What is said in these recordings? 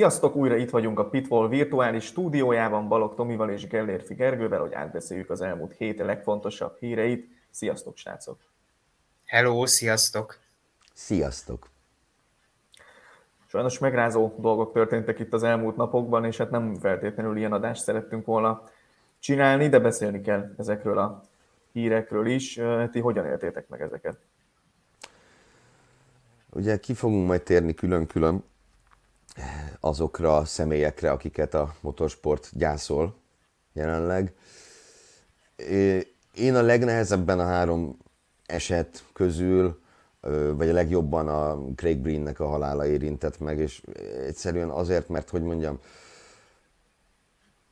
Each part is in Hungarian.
Sziasztok, újra itt vagyunk a Pitfall virtuális stúdiójában Balog Tomival és Gellérfi Gergővel, hogy átbeszéljük az elmúlt hét legfontosabb híreit. Sziasztok, srácok! Hello, sziasztok! Sziasztok! Sajnos megrázó dolgok történtek itt az elmúlt napokban, és hát nem feltétlenül ilyen adást szerettünk volna csinálni, de beszélni kell ezekről a hírekről is. Ti hogyan éltétek meg ezeket? Ugye ki fogunk majd térni külön-külön azokra a személyekre, akiket a motorsport gyászol jelenleg. Én a legnehezebben a három eset közül, vagy a legjobban a Craig Breennek a halála érintett meg, és egyszerűen azért, mert hogy mondjam,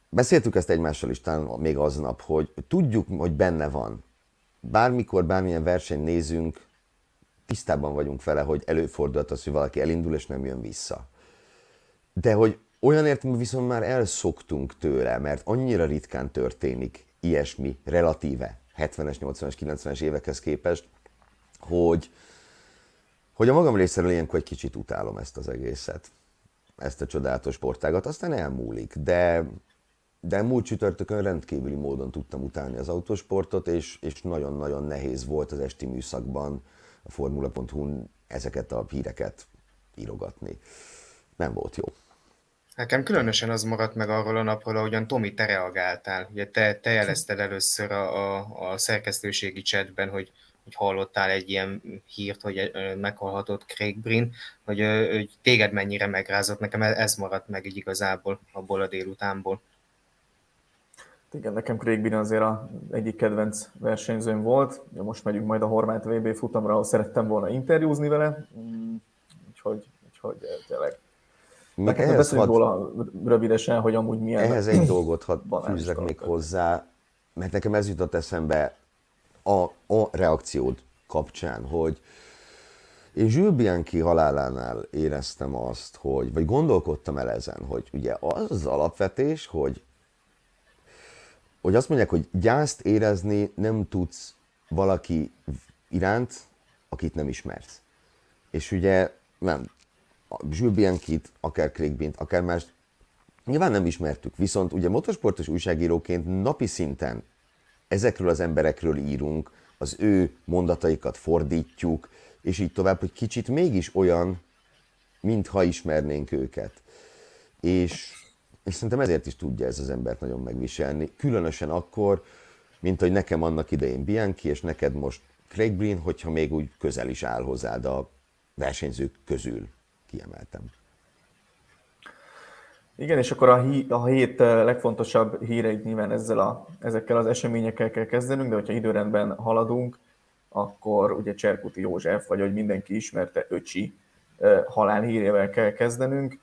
beszéltük ezt egymással is talán még aznap, hogy tudjuk, hogy benne van. Bármikor, bármilyen verseny nézünk, tisztában vagyunk vele, hogy előfordulhat az, hogy valaki elindul és nem jön vissza. De hogy olyan értelemben viszont már elszoktunk tőle, mert annyira ritkán történik ilyesmi relatíve 70-es, 80-es, 90-es évekhez képest, hogy, hogy a magam részéről ilyenkor egy kicsit utálom ezt az egészet, ezt a csodálatos sportágat, aztán elmúlik, de, de múlt csütörtökön rendkívüli módon tudtam utálni az autósportot, és, és nagyon-nagyon nehéz volt az esti műszakban a formula.hu-n ezeket a híreket írogatni. Nem volt jó. Nekem különösen az maradt meg arról a napról, ahogyan Tomi, te reagáltál. Ugye te, te jelezted először a, a, a szerkesztőségi chatben, hogy, hogy hallottál egy ilyen hírt, hogy meghalhatott Craig Brin, hogy, hogy téged mennyire megrázott. Nekem ez maradt meg így igazából abból a délutánból. Igen, nekem Craig Brin azért a egyik kedvenc versenyzőm volt. Most megyünk majd a Horvát VB futamra, ahol szerettem volna interjúzni vele. Mm, úgyhogy, úgyhogy tényleg meg ehhez beszéljünk had... róla rövidesen, hogy amúgy milyen... Ehhez egy dolgot hadd fűzzek még hozzá, mert nekem ez jutott eszembe a, a reakciód kapcsán, hogy én Jules Bianchi halálánál éreztem azt, hogy, vagy gondolkodtam el ezen, hogy ugye az az alapvetés, hogy hogy azt mondják, hogy gyászt érezni nem tudsz valaki iránt, akit nem ismersz. És ugye nem, Jules Bianchi-t, akár Craig Bint, akár más, nyilván nem ismertük, viszont ugye motorsportos újságíróként napi szinten ezekről az emberekről írunk, az ő mondataikat fordítjuk, és így tovább, hogy kicsit mégis olyan, mintha ismernénk őket. És, és szerintem ezért is tudja ez az embert nagyon megviselni. Különösen akkor, mint hogy nekem annak idején Bianchi, és neked most Craig Breen, hogyha még úgy közel is áll hozzád a versenyzők közül kiemeltem. Igen, és akkor a, hí, a hét eh, legfontosabb híreit nyilván ezzel a, ezekkel az eseményekkel kell kezdenünk, de hogyha időrendben haladunk, akkor ugye Cserkuti József, vagy hogy mindenki ismerte, Öcsi eh, halálhírével kell kezdenünk.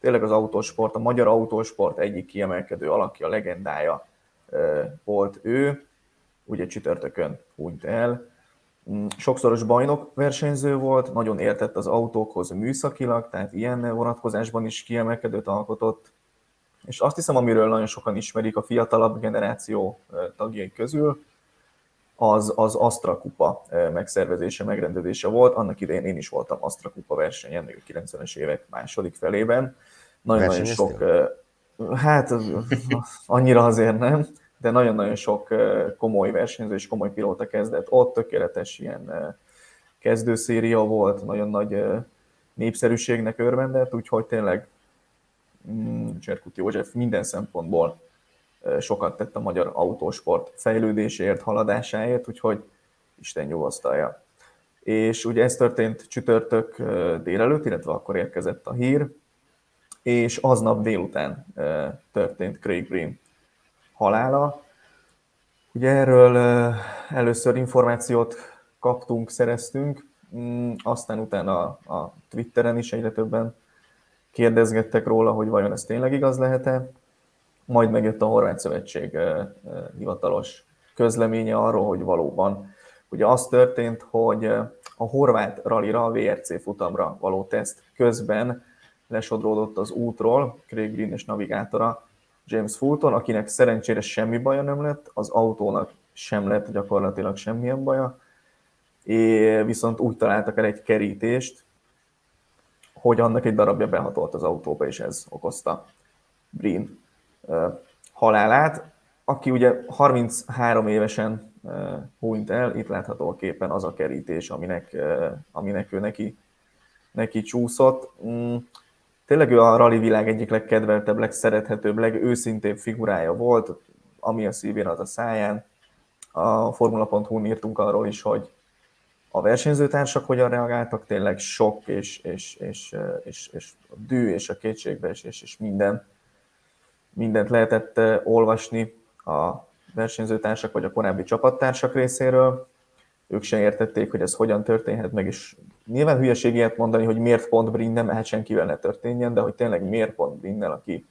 Tényleg az autósport, a magyar autósport egyik kiemelkedő alakja, legendája eh, volt ő. Ugye csütörtökön hunyt el, sokszoros bajnok versenyző volt, nagyon értett az autókhoz műszakilag, tehát ilyen vonatkozásban is kiemelkedőt alkotott. És azt hiszem, amiről nagyon sokan ismerik a fiatalabb generáció tagjai közül, az az Astra Kupa megszervezése, megrendezése volt. Annak idején én is voltam Astra Kupa versenyen, még a 90-es évek második felében. Nagyon-nagyon sok, hát annyira azért nem, de nagyon-nagyon sok komoly versenyző és komoly pilóta kezdett ott, tökéletes ilyen kezdőszéria volt, nagyon nagy népszerűségnek örvendett, úgyhogy tényleg mm, Cserkuti József minden szempontból sokat tett a magyar autósport fejlődéséért, haladásáért, úgyhogy Isten nyugosztalja. És ugye ez történt csütörtök délelőtt, illetve akkor érkezett a hír, és aznap délután történt Craig Green halála. Ugye erről először információt kaptunk, szereztünk, mm, aztán utána a Twitteren is egyre többen kérdezgettek róla, hogy vajon ez tényleg igaz lehet-e. Majd megjött a Horvát Szövetség hivatalos közleménye arról, hogy valóban. Ugye az történt, hogy a horvát rallyra, a VRC futamra való teszt közben lesodródott az útról, Craig Green és navigátora James Fulton, akinek szerencsére semmi baja nem lett, az autónak sem lett gyakorlatilag semmilyen baja, és viszont úgy találtak el egy kerítést, hogy annak egy darabja behatolt az autóba, és ez okozta Brin halálát, aki ugye 33 évesen hunyt el, itt látható a képen az a kerítés, aminek, aminek ő neki, neki csúszott. Tényleg ő a rally világ egyik legkedveltebb, legszerethetőbb, legőszintébb figurája volt, ami a szívén, az a száján. A Formula.hu-n írtunk arról is, hogy a versenyzőtársak hogyan reagáltak, tényleg sok és, és, és, és, és a dű és a kétségbeesés és minden, mindent lehetett olvasni a versenyzőtársak vagy a korábbi csapattársak részéről. Ők sem értették, hogy ez hogyan történhet meg, és nyilván hülyeség ilyet mondani, hogy miért pont Brin nem mehet senkivel ne történjen, de hogy tényleg miért pont Brinnel, aki,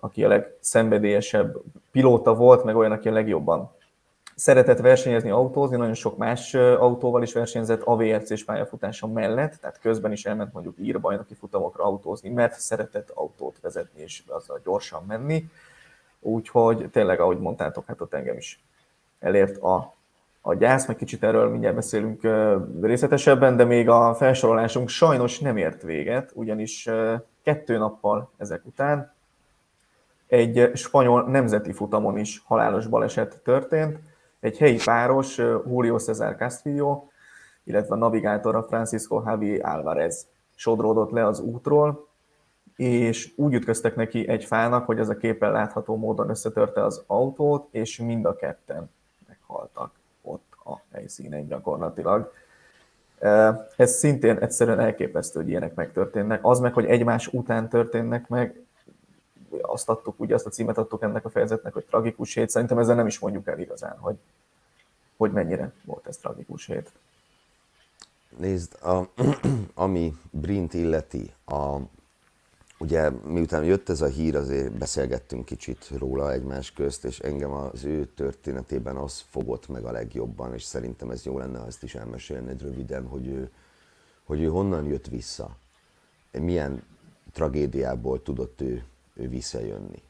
aki a legszenvedélyesebb pilóta volt, meg olyan, aki a legjobban szeretett versenyezni, autózni, nagyon sok más autóval is versenyzett a VRC-s pályafutása mellett, tehát közben is elment mondjuk írabajnoki futamokra autózni, mert szeretett autót vezetni és azzal gyorsan menni. Úgyhogy tényleg, ahogy mondtátok, hát ott engem is elért a, a gyász, meg kicsit erről mindjárt beszélünk részletesebben, de még a felsorolásunk sajnos nem ért véget, ugyanis kettő nappal ezek után egy spanyol nemzeti futamon is halálos baleset történt, egy helyi páros, Julio César Castillo, illetve a navigátora Francisco Javi Álvarez sodródott le az útról, és úgy ütköztek neki egy fának, hogy ez a képen látható módon összetörte az autót, és mind a ketten a helyszínen gyakorlatilag. Ez szintén egyszerűen elképesztő, hogy ilyenek megtörténnek. Az meg, hogy egymás után történnek meg, azt adtuk, ugye azt a címet adtuk ennek a fejezetnek, hogy tragikus hét. Szerintem ezzel nem is mondjuk el igazán, hogy, hogy mennyire volt ez tragikus hét. Nézd, a, ami Brint illeti, a, ugye miután jött ez a hír, azért beszélgettünk kicsit róla egymás közt, és engem az ő történetében az fogott meg a legjobban, és szerintem ez jó lenne, ha ezt is elmesélned röviden, hogy ő, hogy ő honnan jött vissza, milyen tragédiából tudott ő ő visszajönni.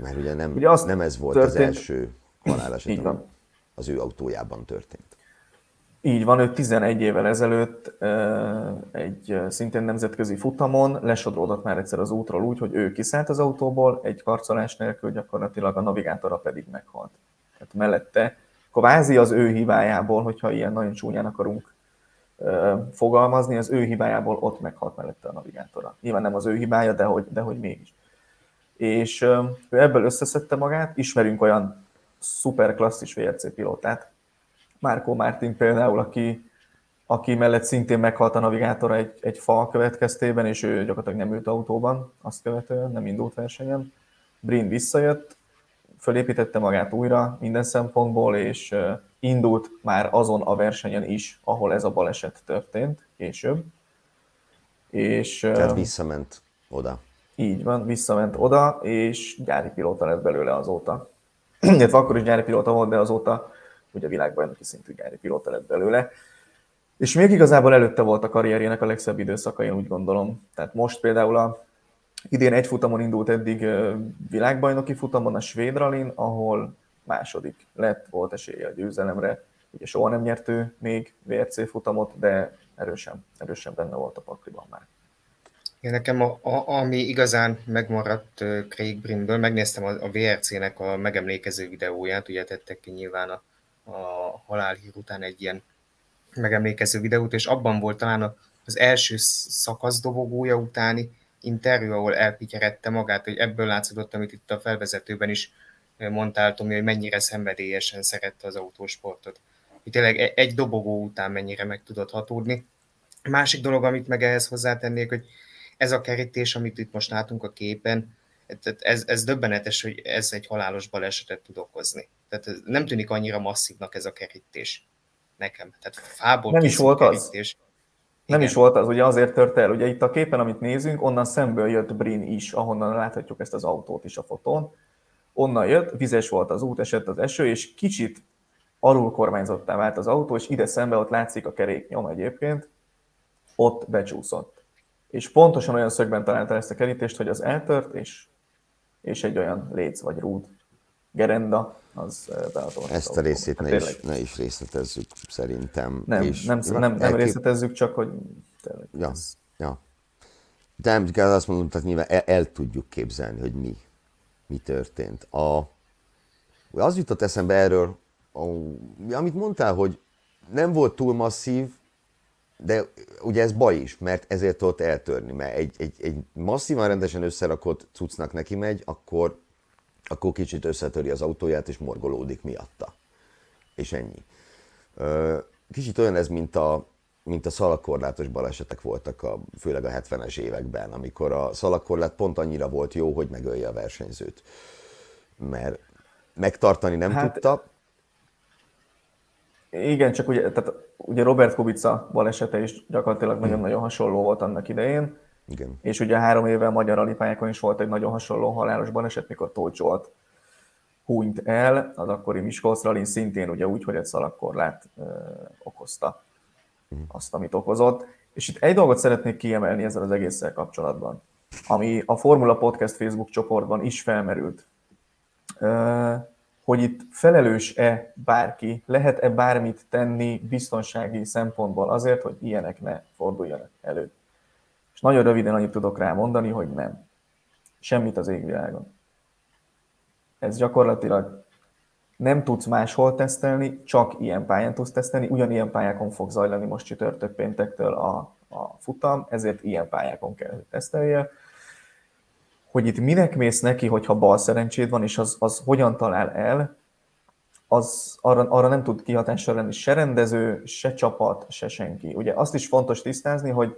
Mert ugye nem, ugye nem ez volt történt... az első haláleset, az ő autójában történt. Így van, ő 11 évvel ezelőtt egy szintén nemzetközi futamon lesodródott már egyszer az útról úgy, hogy ő kiszállt az autóból, egy karcolás nélkül gyakorlatilag a navigátora pedig meghalt. Tehát mellette kvázi az ő hibájából, hogyha ilyen nagyon csúnyán akarunk fogalmazni, az ő hibájából ott meghalt mellette a navigátora. Nyilván nem az ő hibája, de hogy, de hogy mégis. És ő ebből összeszedte magát, ismerünk olyan szuper klasszis VRC pilótát, Márkó Mártin például, aki, aki mellett szintén meghalt a navigátora egy, egy fa következtében, és ő gyakorlatilag nem ült autóban, azt követően nem indult versenyen. Brin visszajött, fölépítette magát újra minden szempontból, és indult már azon a versenyen is, ahol ez a baleset történt később. És, Tehát visszament oda. Így van, visszament oda, és gyári pilóta lett belőle azóta. Illetve akkor is gyári pilóta volt, de azóta ugye világbajnoki szintű gyári pilóta lett belőle. És még igazából előtte volt a karrierjének a legszebb időszaka, én úgy gondolom. Tehát most például a idén egy futamon indult eddig világbajnoki futamon, a svéd rallin, ahol második lett, volt esélye a győzelemre. Ugye soha nem nyert ő még VRC futamot, de erősen, erősen benne volt a pakliban már. Én nekem, a, a, ami igazán megmaradt Craig Brinből, megnéztem a, a VRC-nek a megemlékező videóját, ugye tettek ki nyilván a, a halálhír után egy ilyen megemlékező videót, és abban volt talán az első szakasz dobogója utáni interjú, ahol elpityerette magát, hogy ebből látszott, amit itt a felvezetőben is mondtál, Tomi, hogy mennyire szenvedélyesen szerette az autósportot. Hogy tényleg e- egy dobogó után mennyire meg tudott hatódni. Másik dolog, amit meg ehhez hozzátennék, hogy ez a kerítés, amit itt most látunk a képen, ez, ez döbbenetes, hogy ez egy halálos balesetet tud okozni. Tehát ez nem tűnik annyira masszívnak ez a kerítés nekem. Tehát fából nem is volt kerítés. az. Nem Igen. is volt az, ugye azért tört el. Ugye itt a képen, amit nézünk, onnan szemből jött Brin is, ahonnan láthatjuk ezt az autót is a fotón onnan jött, vizes volt az út, esett az eső, és kicsit alul kormányzottá vált az autó, és ide szembe ott látszik a keréknyom egyébként, ott becsúszott. És pontosan olyan szögben találta ezt a kerítést, hogy az eltört, és, és egy olyan léc vagy rúd gerenda, az beadott. Ezt a részét ne is, ne is részletezzük szerintem. Nem, és nem, nem, nem részletezzük, csak hogy tényleg ja. ez Ja. De nem kell azt mondom, tehát nyilván el, el tudjuk képzelni, hogy mi, mi történt. A, az jutott eszembe erről, a, amit mondtál, hogy nem volt túl masszív, de ugye ez baj is, mert ezért tudott eltörni, mert egy, egy, egy masszívan rendesen összerakott cuccnak neki megy, akkor, akkor kicsit összetöri az autóját, és morgolódik miatta. És ennyi. Kicsit olyan ez, mint a, mint a szalagkorlátos balesetek voltak, a, főleg a 70-es években, amikor a szalagkorlát pont annyira volt jó, hogy megölje a versenyzőt. Mert megtartani nem hát, tudta. Igen, csak ugye, tehát ugye Robert Kubica balesete is gyakorlatilag nagyon-nagyon hasonló volt annak idején. Igen. És ugye három éve a magyar alipályákon is volt egy nagyon hasonló halálos baleset, mikor Tóth Zsolt hunyt el, az akkori Miskolc Ralin szintén ugye úgy, hogy egy szalagkorlát ö, okozta azt, amit okozott. És itt egy dolgot szeretnék kiemelni ezzel az egésszel kapcsolatban, ami a Formula Podcast Facebook csoportban is felmerült, hogy itt felelős-e bárki, lehet-e bármit tenni biztonsági szempontból azért, hogy ilyenek ne forduljanak elő. És nagyon röviden annyit tudok rá mondani, hogy nem. Semmit az égvilágon. Ez gyakorlatilag nem tudsz máshol tesztelni, csak ilyen pályán tudsz tesztelni, ugyanilyen pályákon fog zajlani most csütörtök péntektől a, a futam, ezért ilyen pályákon kell tesztelje. Hogy itt minek mész neki, hogyha bal szerencséd van, és az, az hogyan talál el, az arra, arra nem tud kihatással lenni se rendező, se csapat, se senki. Ugye azt is fontos tisztázni, hogy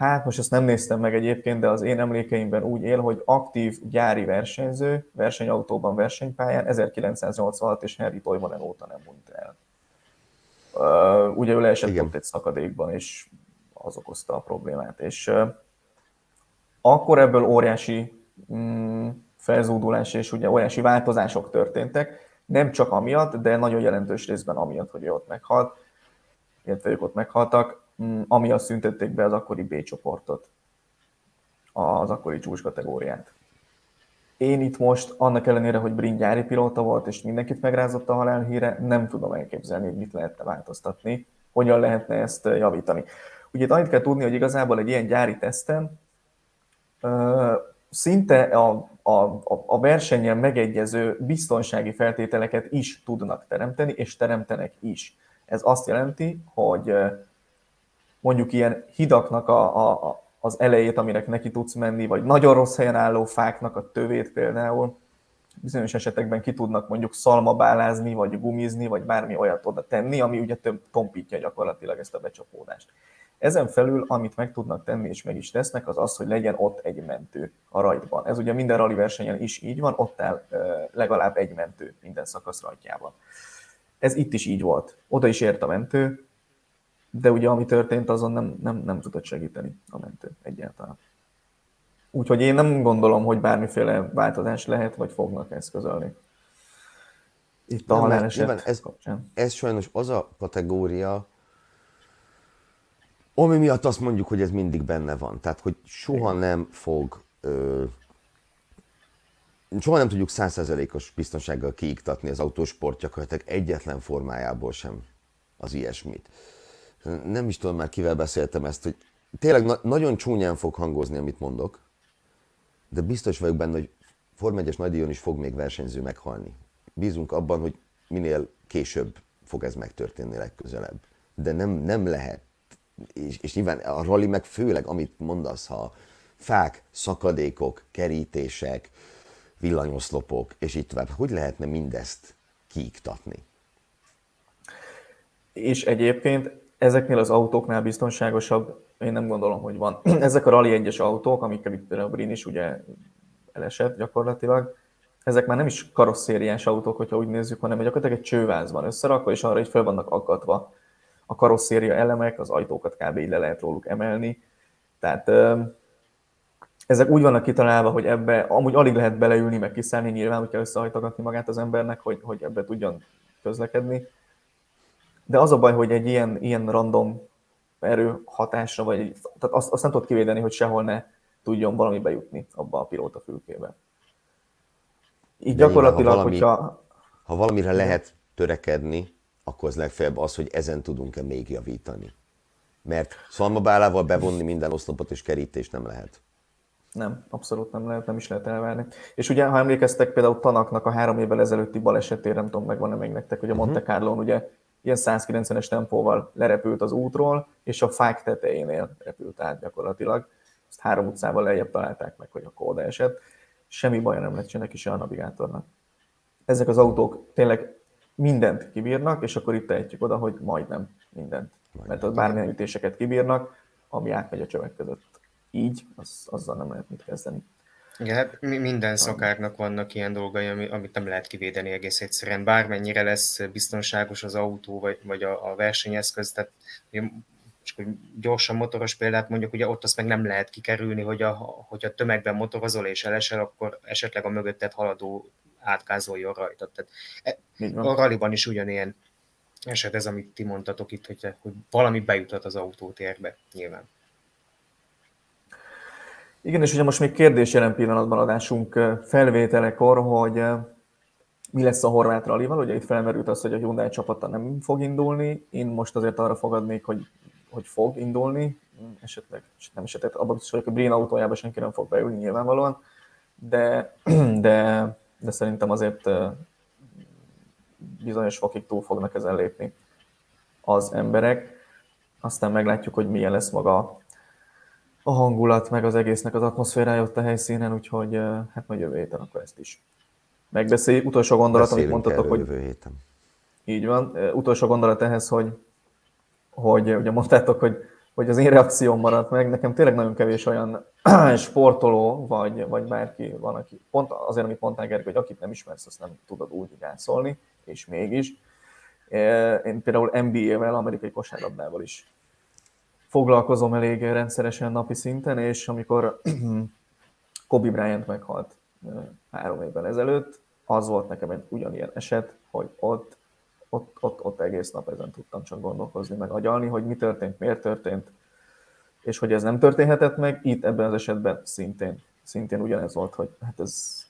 Hát most ezt nem néztem meg egyébként, de az én emlékeimben úgy él, hogy aktív gyári versenyző, versenyautóban, versenypályán 1986 és Henry Toivonen óta nem hunyt el. Uh, ugye ő leesett ott egy szakadékban, és az okozta a problémát. És uh, akkor ebből óriási um, felzúdulás és ugye óriási változások történtek, nem csak amiatt, de nagyon jelentős részben amiatt, hogy ő ott meghalt, illetve ők ott meghaltak Mm, amiatt szüntették be az akkori B csoportot, az akkori csúcs kategóriát. Én itt most, annak ellenére, hogy Brin gyári pilóta volt, és mindenkit megrázott a halálhíre, nem tudom elképzelni, hogy mit lehetne változtatni, hogyan lehetne ezt javítani. Ugye itt annyit kell tudni, hogy igazából egy ilyen gyári teszten szinte a, a, a versenyen megegyező biztonsági feltételeket is tudnak teremteni, és teremtenek is. Ez azt jelenti, hogy mondjuk ilyen hidaknak a, a, az elejét, aminek neki tudsz menni, vagy nagyon rossz helyen álló fáknak a tövét például, bizonyos esetekben ki tudnak mondjuk szalmabálázni, vagy gumizni, vagy bármi olyat oda tenni, ami ugye több tompítja gyakorlatilag ezt a becsapódást. Ezen felül, amit meg tudnak tenni, és meg is tesznek, az az, hogy legyen ott egy mentő a rajtban. Ez ugye minden rally versenyen is így van, ott áll legalább egy mentő minden szakasz rajtjában. Ez itt is így volt. Oda is ért a mentő, de ugye ami történt, azon nem, nem, nem tudott segíteni a mentő egyáltalán. Úgyhogy én nem gondolom, hogy bármiféle változás lehet, vagy fognak eszközölni. Itt a haláleset ez, ez sajnos az a kategória, ami miatt azt mondjuk, hogy ez mindig benne van. Tehát, hogy soha nem fog, ö, soha nem tudjuk százszerzelékos biztonsággal kiiktatni az autósport gyakorlatilag egyetlen formájából sem az ilyesmit nem is tudom már kivel beszéltem ezt, hogy tényleg na- nagyon csúnyán fog hangozni, amit mondok, de biztos vagyok benne, hogy Form 1 nagydíjon is fog még versenyző meghalni. Bízunk abban, hogy minél később fog ez megtörténni legközelebb. De nem, nem lehet. És, és nyilván a rally meg főleg, amit mondasz, ha fák, szakadékok, kerítések, villanyoszlopok, és így tovább. Hogy lehetne mindezt kiiktatni? És egyébként ezeknél az autóknál biztonságosabb, én nem gondolom, hogy van. Ezek a Rally 1-es autók, amikkel itt például Brin is ugye elesett gyakorlatilag, ezek már nem is karosszériás autók, hogyha úgy nézzük, hanem gyakorlatilag egy csőváz van összerakva, és arra is fel vannak akadva a karosszéria elemek, az ajtókat kb. így le lehet róluk emelni. Tehát ezek úgy vannak kitalálva, hogy ebbe amúgy alig lehet beleülni, meg kiszállni nyilván, hogyha összehajtogatni magát az embernek, hogy, hogy ebbe tudjon közlekedni. De az a baj, hogy egy ilyen, ilyen random erő hatásra, vagy tehát azt, azt nem tudod kivédeni, hogy sehol ne tudjon valami bejutni abba a pilóta fülkébe. Így De gyakorlatilag, ha valami, hogyha... Ha valamire lehet törekedni, akkor az legfeljebb az, hogy ezen tudunk-e még javítani. Mert szalmabálával bevonni minden oszlopot és kerítést nem lehet. Nem, abszolút nem lehet, nem is lehet elvárni. És ugye, ha emlékeztek például Tanaknak a három évvel ezelőtti balesetére, nem tudom, megvan-e még nektek, hogy a Monte mhm. carlo ugye ilyen 190-es tempóval lerepült az útról, és a fák tetejénél repült át gyakorlatilag. Azt három utcával lejjebb találták meg, hogy a kóda esett. Semmi baj nem lett se neki, se a navigátornak. Ezek az autók tényleg mindent kibírnak, és akkor itt tehetjük oda, hogy majdnem mindent. Mert ott bármilyen ütéseket kibírnak, ami átmegy a csövek között. Így, az, azzal nem lehet mit kezdeni. Igen, hát minden szakárnak vannak ilyen dolgai, amit nem lehet kivédeni egész egyszerűen. Bármennyire lesz biztonságos az autó, vagy, vagy a, a versenyeszköz, tehát csak hogy gyorsan motoros példát mondjuk, ugye ott azt meg nem lehet kikerülni, hogy a, hogy a tömegben motorozol és elesel, akkor esetleg a mögötted haladó átkázoljon rajta. Tehát e, a raliban is ugyanilyen eset ez, amit ti mondtatok itt, hogy, hogy valami bejutott az autótérbe, nyilván. Igen, és ugye most még kérdés jelen pillanatban adásunk felvételekor, hogy mi lesz a horvát rallival, ugye itt felmerült az, hogy a Hyundai csapata nem fog indulni, én most azért arra fogadnék, hogy, hogy fog indulni, esetleg nem esetleg, abban biztos vagyok, hogy Breen autójába senki nem fog beülni nyilvánvalóan, de, de, de szerintem azért bizonyos fokig túl fognak ezen lépni az emberek. Aztán meglátjuk, hogy milyen lesz maga a hangulat, meg az egésznek az atmoszférája ott a helyszínen, úgyhogy hát majd jövő héten akkor ezt is megbeszéljük. Utolsó gondolat, amit mondtatok, hogy... Jövő héten. Így van. Utolsó gondolat ehhez, hogy, hogy ugye mondtátok, hogy, hogy az én reakcióm maradt meg. Nekem tényleg nagyon kevés olyan sportoló, vagy, vagy bárki van, aki pont azért, amit mondtál, Gergő, hogy akit nem ismersz, azt nem tudod úgy gászolni, és mégis. Én például NBA-vel, amerikai kosárlabdával is foglalkozom elég rendszeresen napi szinten, és amikor Kobe Bryant meghalt három évvel ezelőtt, az volt nekem egy ugyanilyen eset, hogy ott, ott, ott, ott egész nap ezen tudtam csak gondolkozni, meg agyalni, hogy mi történt, miért történt, és hogy ez nem történhetett meg, itt ebben az esetben szintén, szintén ugyanez volt, hogy hát ez,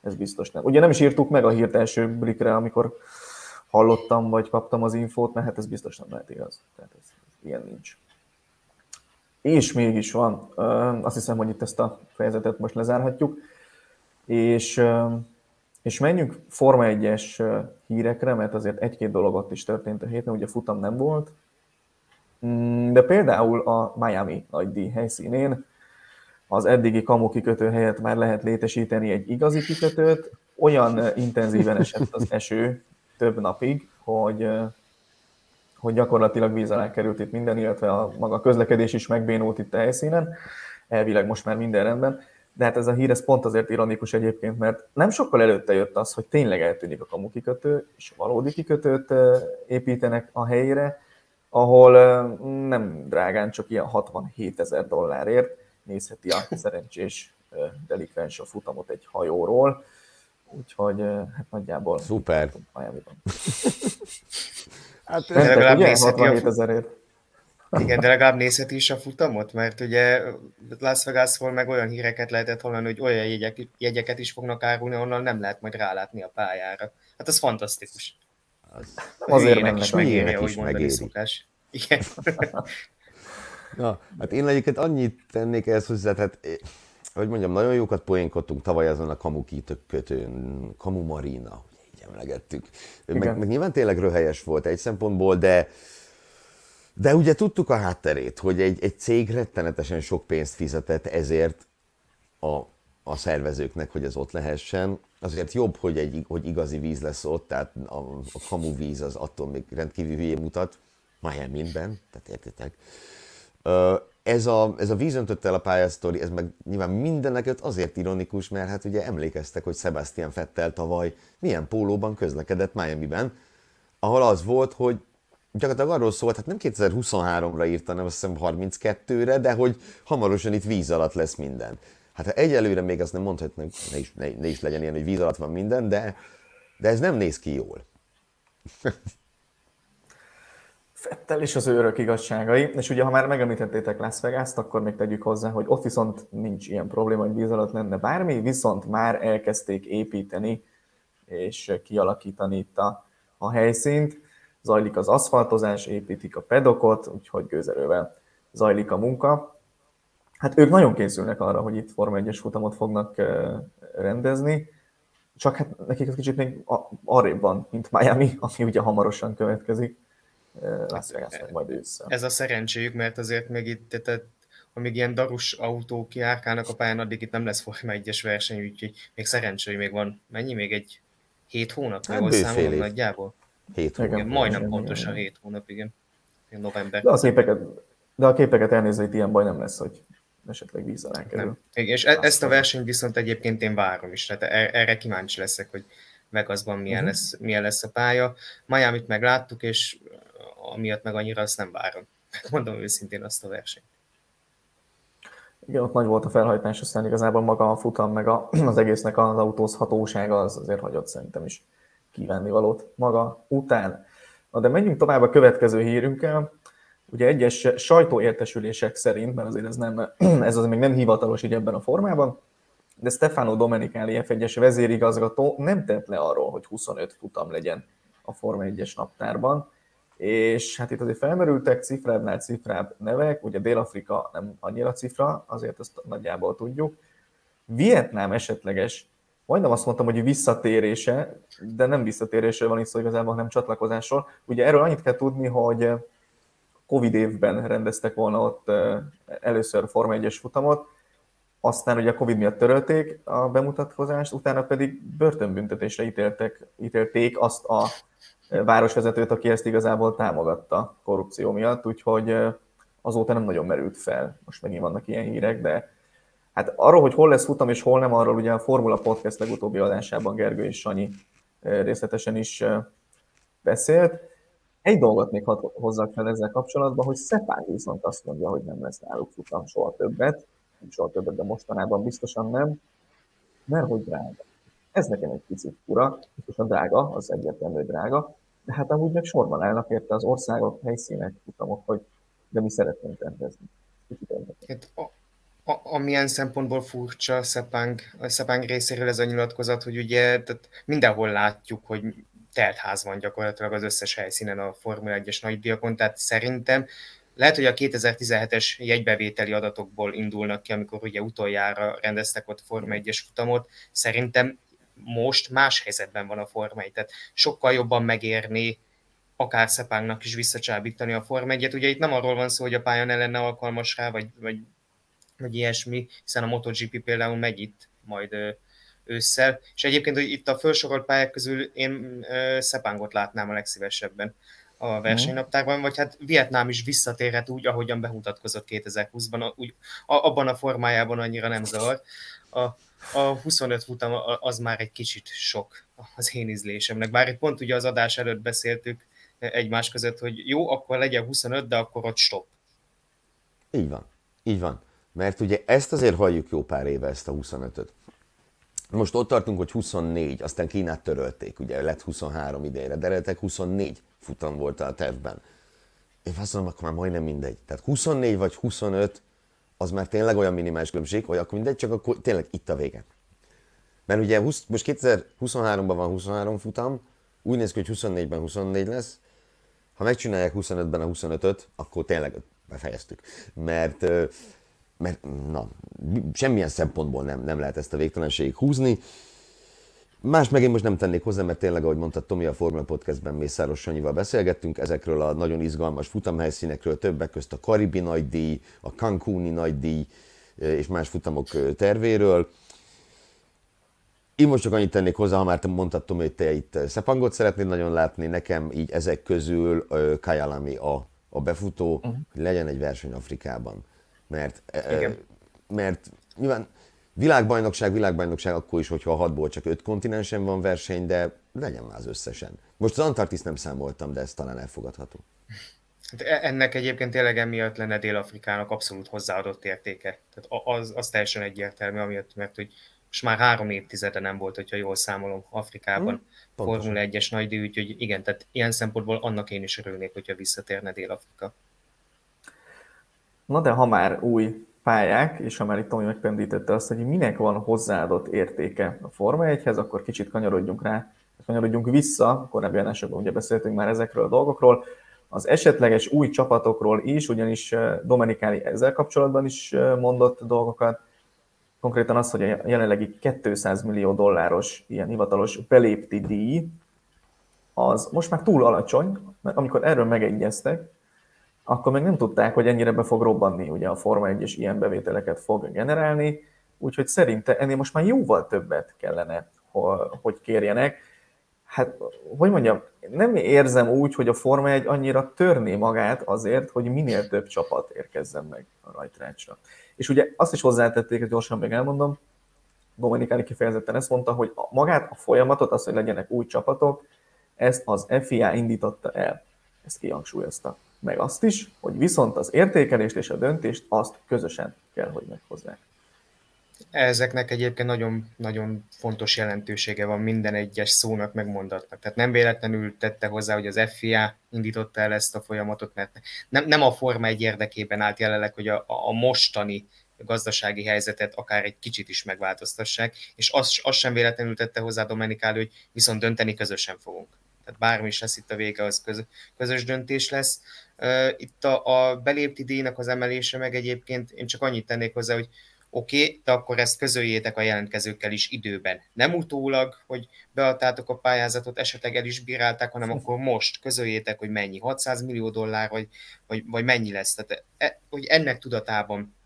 ez biztos nem. Ugye nem is írtuk meg a hírt első blikre, amikor hallottam, vagy kaptam az infót, mert hát ez biztos nem lehet igaz. Tehát ez, ilyen nincs. És mégis van. Azt hiszem, hogy itt ezt a fejezetet most lezárhatjuk. És, és menjünk Forma 1-es hírekre, mert azért egy-két dolog ott is történt a héten, ugye futam nem volt, mm, de például a Miami díj helyszínén az eddigi kamu kikötő helyett már lehet létesíteni egy igazi kikötőt, olyan intenzíven esett az eső több napig, hogy hogy gyakorlatilag víz alá került itt minden, illetve a maga közlekedés is megbénult itt a helyszínen. Elvileg most már minden rendben. De hát ez a hír ez pont azért ironikus egyébként, mert nem sokkal előtte jött az, hogy tényleg eltűnik a kamu kikötő, és valódi kikötőt építenek a helyére, ahol nem drágán, csak ilyen 67 ezer dollárért nézheti a szerencsés delikvens a futamot egy hajóról. Úgyhogy hát nagyjából... Szuper. Hát de legalább ugye? 67 ezerért. Igen, de legalább nézheti is a futamot, mert ugye Las Vegasról meg olyan híreket lehetett hallani, hogy olyan jegyek, jegyeket is fognak árulni, onnan nem lehet majd rálátni a pályára. Hát az fantasztikus. Az, Azért mennek is megéri, ahogy mondani megéri. szokás. Igen. Na, hát én egyiket annyit tennék ehhez hozzá, tehát hogy mondjam, nagyon jókat poénkodtunk tavaly azon a Kamu kötőn, Kamu Marina, emlegettük. Meg, meg nyilván tényleg röhelyes volt egy szempontból, de de ugye tudtuk a hátterét, hogy egy, egy cég rettenetesen sok pénzt fizetett ezért a, a szervezőknek, hogy ez ott lehessen. Azért jobb, hogy, egy, hogy igazi víz lesz ott, tehát a, a kamu víz az attól még rendkívül hülyé mutat, Miami-ben, tehát értitek ez a, ez a víz öntötte el a pályasztori, ez meg nyilván mindenek azért ironikus, mert hát ugye emlékeztek, hogy Sebastian Fettel tavaly milyen pólóban közlekedett Miami-ben, ahol az volt, hogy gyakorlatilag arról szólt, hát nem 2023-ra írta, nem azt hiszem 32-re, de hogy hamarosan itt víz alatt lesz minden. Hát ha egyelőre még azt nem mondhatnánk, ne is, ne, ne is legyen ilyen, hogy víz alatt van minden, de, de ez nem néz ki jól. Fettel és az őrök igazságai, és ugye ha már megemlítettétek Las vegas akkor még tegyük hozzá, hogy ott viszont nincs ilyen probléma, hogy víz alatt lenne bármi, viszont már elkezdték építeni és kialakítani itt a, a helyszínt. zajlik az aszfaltozás, építik a pedokot, úgyhogy gőzerővel zajlik a munka. Hát ők nagyon készülnek arra, hogy itt Forma 1-es futamot fognak rendezni, csak hát nekik ez kicsit még arrébb van, mint Miami, ami ugye hamarosan következik. Las Vegas meg majd ősszel. Ez a szerencséjük, mert azért még itt, tehát amíg ilyen darus autók kiárkálnak a pályán, addig itt nem lesz Forma 1-es verseny, úgyhogy még szerencsé, hogy még van, mennyi? Még egy hét hónap, hát jól számolom nagyjából? Hét hónap. Igen, majdnem igen, pontosan igen. hét hónap, igen. November. De a képeket, de a képeket elnézve, itt ilyen baj nem lesz, hogy esetleg víz alá kerül. Nem. Igen, és e- ezt a versenyt viszont egyébként én várom is, tehát e- erre kíváncsi leszek, hogy Vegasban milyen, uh-huh. lesz, milyen lesz a pálya. Miami-t megláttuk, és amiatt meg annyira azt nem várom. Mondom őszintén azt a versenyt. Igen, ott nagy volt a felhajtás, aztán igazából maga a futam, meg a, az egésznek az autózhatósága az azért hagyott szerintem is kívánni valót maga után. Na de menjünk tovább a következő hírünkkel. Ugye egyes sajtóértesülések szerint, mert azért ez, nem, ez az még nem hivatalos így ebben a formában, de Stefano Domenicali F1-es vezérigazgató nem tett le arról, hogy 25 futam legyen a Forma 1-es naptárban, és hát itt azért felmerültek cifrábbnál cifrább nevek, ugye Dél-Afrika nem annyira cifra, azért ezt nagyjából tudjuk. Vietnám esetleges, majdnem azt mondtam, hogy visszatérése, de nem visszatérése van itt szó igazából, hanem csatlakozásról. Ugye erről annyit kell tudni, hogy Covid évben rendeztek volna ott először Forma 1-es futamot, aztán ugye a Covid miatt törölték a bemutatkozást, utána pedig börtönbüntetésre ítéltek, ítélték azt a városvezetőt, aki ezt igazából támogatta korrupció miatt, úgyhogy azóta nem nagyon merült fel. Most megint vannak ilyen hírek, de hát arról, hogy hol lesz futam és hol nem, arról ugye a Formula Podcast legutóbbi adásában Gergő és Sanyi részletesen is beszélt. Egy dolgot még hozzak fel ezzel kapcsolatban, hogy Szepán viszont azt mondja, hogy nem lesz náluk futam soha többet, soha többet, de mostanában biztosan nem, mert hogy drága. Ez nekem egy picit fura, biztosan drága, az egyértelmű drága, hát amúgy meg sorban állnak érte az országok, helyszínek, futamok, hogy de mi szeretnénk rendezni. Hát, a, a, amilyen szempontból furcsa Szepáng, a Szepáng részéről ez a nyilatkozat, hogy ugye tehát mindenhol látjuk, hogy teltház van gyakorlatilag az összes helyszínen a Formula 1-es nagydiakon, tehát szerintem lehet, hogy a 2017-es jegybevételi adatokból indulnak ki, amikor ugye utoljára rendeztek ott Forma 1-es futamot. Szerintem most más helyzetben van a Forma 1, tehát sokkal jobban megérni akár Szepánknak is visszacsábítani a Forma 1 Ugye itt nem arról van szó, hogy a pálya ne lenne alkalmas rá, vagy, vagy, vagy ilyesmi, hiszen a MotoGP például megy itt majd ősszel. És egyébként, hogy itt a felsorolt pályák közül én Szepángot látnám a legszívesebben a versenynaptárban, vagy hát Vietnám is visszatérhet úgy, ahogyan bemutatkozott 2020-ban, úgy, abban a formájában annyira nem zavar. A, a 25 futam az már egy kicsit sok az én ízlésemnek. Bár itt pont ugye az adás előtt beszéltük egymás között, hogy jó, akkor legyen 25, de akkor ott stop. Így van, így van. Mert ugye ezt azért halljuk jó pár éve, ezt a 25-öt. Most ott tartunk, hogy 24, aztán Kínát törölték, ugye lett 23 idejére, de eredetileg 24 futam volt a tervben. Én azt mondom, akkor már majdnem mindegy. Tehát 24 vagy 25, az már tényleg olyan minimális különbség, hogy akkor mindegy, csak akkor tényleg itt a vége. Mert ugye 20, most 2023-ban van 23 futam, úgy néz ki, hogy 24-ben 24 lesz, ha megcsinálják 25-ben a 25-öt, akkor tényleg befejeztük. Mert, mert na, semmilyen szempontból nem, nem lehet ezt a végtelenségig húzni. Más meg én most nem tennék hozzá, mert tényleg, ahogy mondta Tomi, a Formula Podcastben Mészáros Sanyival beszélgettünk ezekről a nagyon izgalmas futamhelyszínekről, többek közt a Karibi nagydíj, a Cancúni nagydíj és más futamok tervéről. Én most csak annyit tennék hozzá, ha már te mondtad, Tomi, hogy te itt Szepangot szeretnéd nagyon látni, nekem így ezek közül Kajalami a, a befutó, uh-huh. hogy legyen egy verseny Afrikában. Mert, Igen. mert nyilván Világbajnokság, világbajnokság akkor is, hogyha a hatból csak öt kontinensen van verseny, de legyen már az összesen. Most az Antarktisz nem számoltam, de ez talán elfogadható. Hát e- ennek egyébként tényleg emiatt lenne Dél-Afrikának abszolút hozzáadott értéke. Tehát az, az teljesen egyértelmű, amiatt, mert hogy most már három évtizede nem volt, hogyha jól számolom, Afrikában hmm, Formula 1-es nagydíj, úgyhogy igen, tehát ilyen szempontból annak én is örülnék, hogyha visszatérne Dél-Afrika. Na de ha már új pályák, és ha már itt Tomi megpendítette azt, hogy minek van hozzáadott értéke a Forma 1-hez, akkor kicsit kanyarodjunk rá kanyarodjunk vissza, korábbi adásokban ugye beszéltünk már ezekről a dolgokról, az esetleges új csapatokról is, ugyanis Domenikáli ezzel kapcsolatban is mondott dolgokat, konkrétan az, hogy a jelenlegi 200 millió dolláros ilyen hivatalos belépti díj, az most már túl alacsony, mert amikor erről megegyeztek, akkor még nem tudták, hogy ennyire be fog robbanni, ugye a Forma 1 és ilyen bevételeket fog generálni, úgyhogy szerinte ennél most már jóval többet kellene, hogy kérjenek. Hát, hogy mondjam, nem érzem úgy, hogy a Forma 1 annyira törné magát azért, hogy minél több csapat érkezzen meg a rajtrácsra. És ugye azt is hozzátették, hogy gyorsan még elmondom, Dominikáni kifejezetten ezt mondta, hogy magát a folyamatot, az, hogy legyenek új csapatok, ezt az FIA indította el. Ezt kihangsúlyozta. Meg azt is, hogy viszont az értékelést és a döntést azt közösen kell, hogy meghozzák. Ezeknek egyébként nagyon, nagyon fontos jelentősége van minden egyes szónak, megmondatnak. Tehát nem véletlenül tette hozzá, hogy az FIA indította el ezt a folyamatot, mert nem, nem a Forma egy érdekében állt jelenleg, hogy a, a mostani gazdasági helyzetet akár egy kicsit is megváltoztassák, és azt, azt sem véletlenül tette hozzá Domenicál, hogy viszont dönteni közösen fogunk. Tehát bármi is lesz itt a vége, az köz, közös döntés lesz. Itt a, a belépti díjnak az emelése meg egyébként én csak annyit tennék hozzá, hogy oké, okay, de akkor ezt közöljétek a jelentkezőkkel is időben. Nem utólag, hogy beadtátok a pályázatot, esetleg el is bírálták, hanem akkor most közöljétek, hogy mennyi, 600 millió dollár, vagy, vagy, vagy mennyi lesz. Tehát, e, hogy ennek tudatában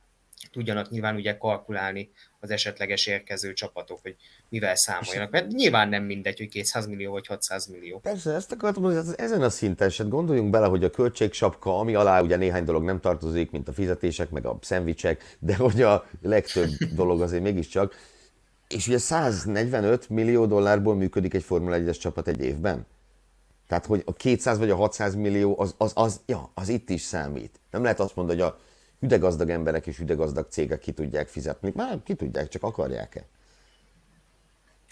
tudjanak nyilván ugye kalkulálni az esetleges érkező csapatok, hogy mivel számoljanak. Mert nyilván nem mindegy, hogy 200 millió vagy 600 millió. Persze, ezt akartam mondani, hogy ezen a szinten hát gondoljunk bele, hogy a költségsapka, ami alá ugye néhány dolog nem tartozik, mint a fizetések, meg a szendvicsek, de hogy a legtöbb dolog azért mégiscsak, és ugye 145 millió dollárból működik egy Formula 1-es csapat egy évben. Tehát, hogy a 200 vagy a 600 millió, az, az, az, ja, az itt is számít. Nem lehet azt mondani, hogy a gazdag emberek és gazdag cégek ki tudják fizetni. Már ki tudják, csak akarják-e?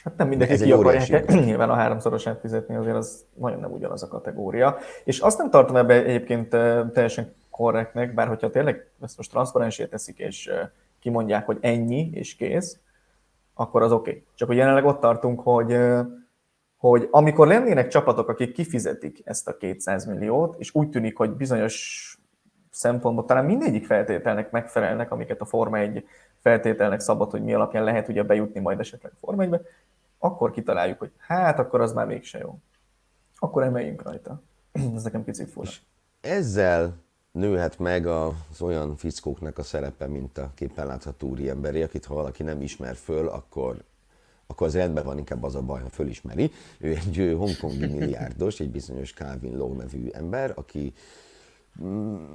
Hát nem mindenki ki akarják nyilván a háromszorosát fizetni, azért az nagyon nem ugyanaz a kategória. És azt nem tartom ebbe egyébként teljesen korrektnek, bár hogyha tényleg ezt most transzparensé teszik, és kimondják, hogy ennyi, és kész, akkor az oké. Okay. Csak hogy jelenleg ott tartunk, hogy, hogy amikor lennének csapatok, akik kifizetik ezt a 200 milliót, és úgy tűnik, hogy bizonyos szempontból talán mindegyik feltételnek megfelelnek, amiket a Forma 1 feltételnek szabad, hogy mi alapján lehet ugye bejutni majd esetleg Forma 1 akkor kitaláljuk, hogy hát akkor az már mégse jó. Akkor emeljünk rajta. Ez nekem picit fura. Ezzel nőhet meg az olyan fickóknak a szerepe, mint a képen látható úriemberi, akit ha valaki nem ismer föl, akkor, akkor az rendben van, inkább az a baj, ha fölismeri. Ő egy hongkongi milliárdos, egy bizonyos Calvin Low nevű ember, aki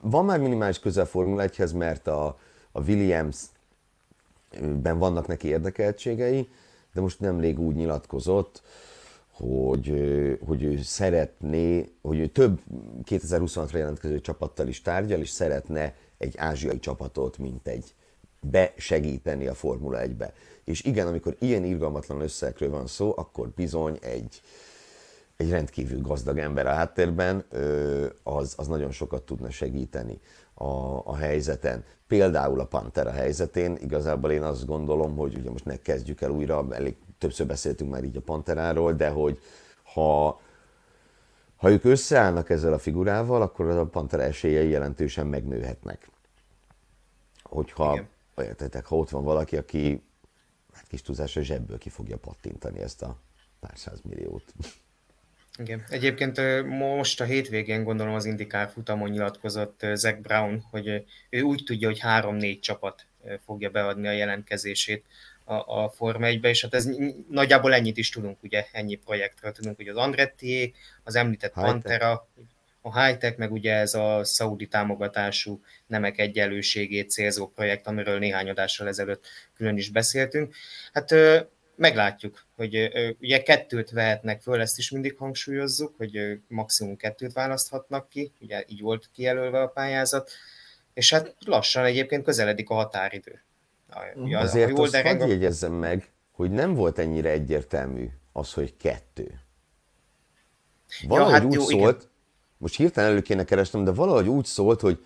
van már minimális közel Formula 1-hez, mert a, a Williams-ben vannak neki érdekeltségei, de most nemrég úgy nyilatkozott, hogy, hogy ő szeretné, hogy ő több 2026-ra jelentkező csapattal is tárgyal, és szeretne egy ázsiai csapatot, mint egy besegíteni a Formula 1-be. És igen, amikor ilyen irgalmatlan összegről van szó, akkor bizony egy, egy rendkívül gazdag ember a háttérben, az, az nagyon sokat tudna segíteni a, a helyzeten. Például a Pantera helyzetén, igazából én azt gondolom, hogy ugye most ne kezdjük el újra, elég többször beszéltünk már így a Panteráról, de hogy ha, ha ők összeállnak ezzel a figurával, akkor a Pantera esélyei jelentősen megnőhetnek. Hogyha, értetek, ha ott van valaki, aki hát kis túlzásra zsebből ki fogja pattintani ezt a pár milliót. Igen. Egyébként most a hétvégén gondolom az Indikár futamon nyilatkozott Zach Brown, hogy ő úgy tudja, hogy három-négy csapat fogja beadni a jelentkezését a, a Forma 1-be, és hát ez nagyjából ennyit is tudunk, ugye ennyi projektről tudunk, hogy az Andretti, az említett High Pantera, a Hightech, meg ugye ez a szaudi támogatású nemek egyenlőségét célzó projekt, amiről néhány adással ezelőtt külön is beszéltünk. Hát meglátjuk, hogy ugye kettőt vehetnek föl, ezt is mindig hangsúlyozzuk, hogy maximum kettőt választhatnak ki, ugye így volt kijelölve a pályázat, és hát lassan egyébként közeledik a határidő. Ja, Azért azt hadd a... jegyezzem meg, hogy nem volt ennyire egyértelmű az, hogy kettő. Valahogy ja, hát úgy jó, szólt, igen. most hirtelen elő kéne keresnem, de valahogy úgy szólt, hogy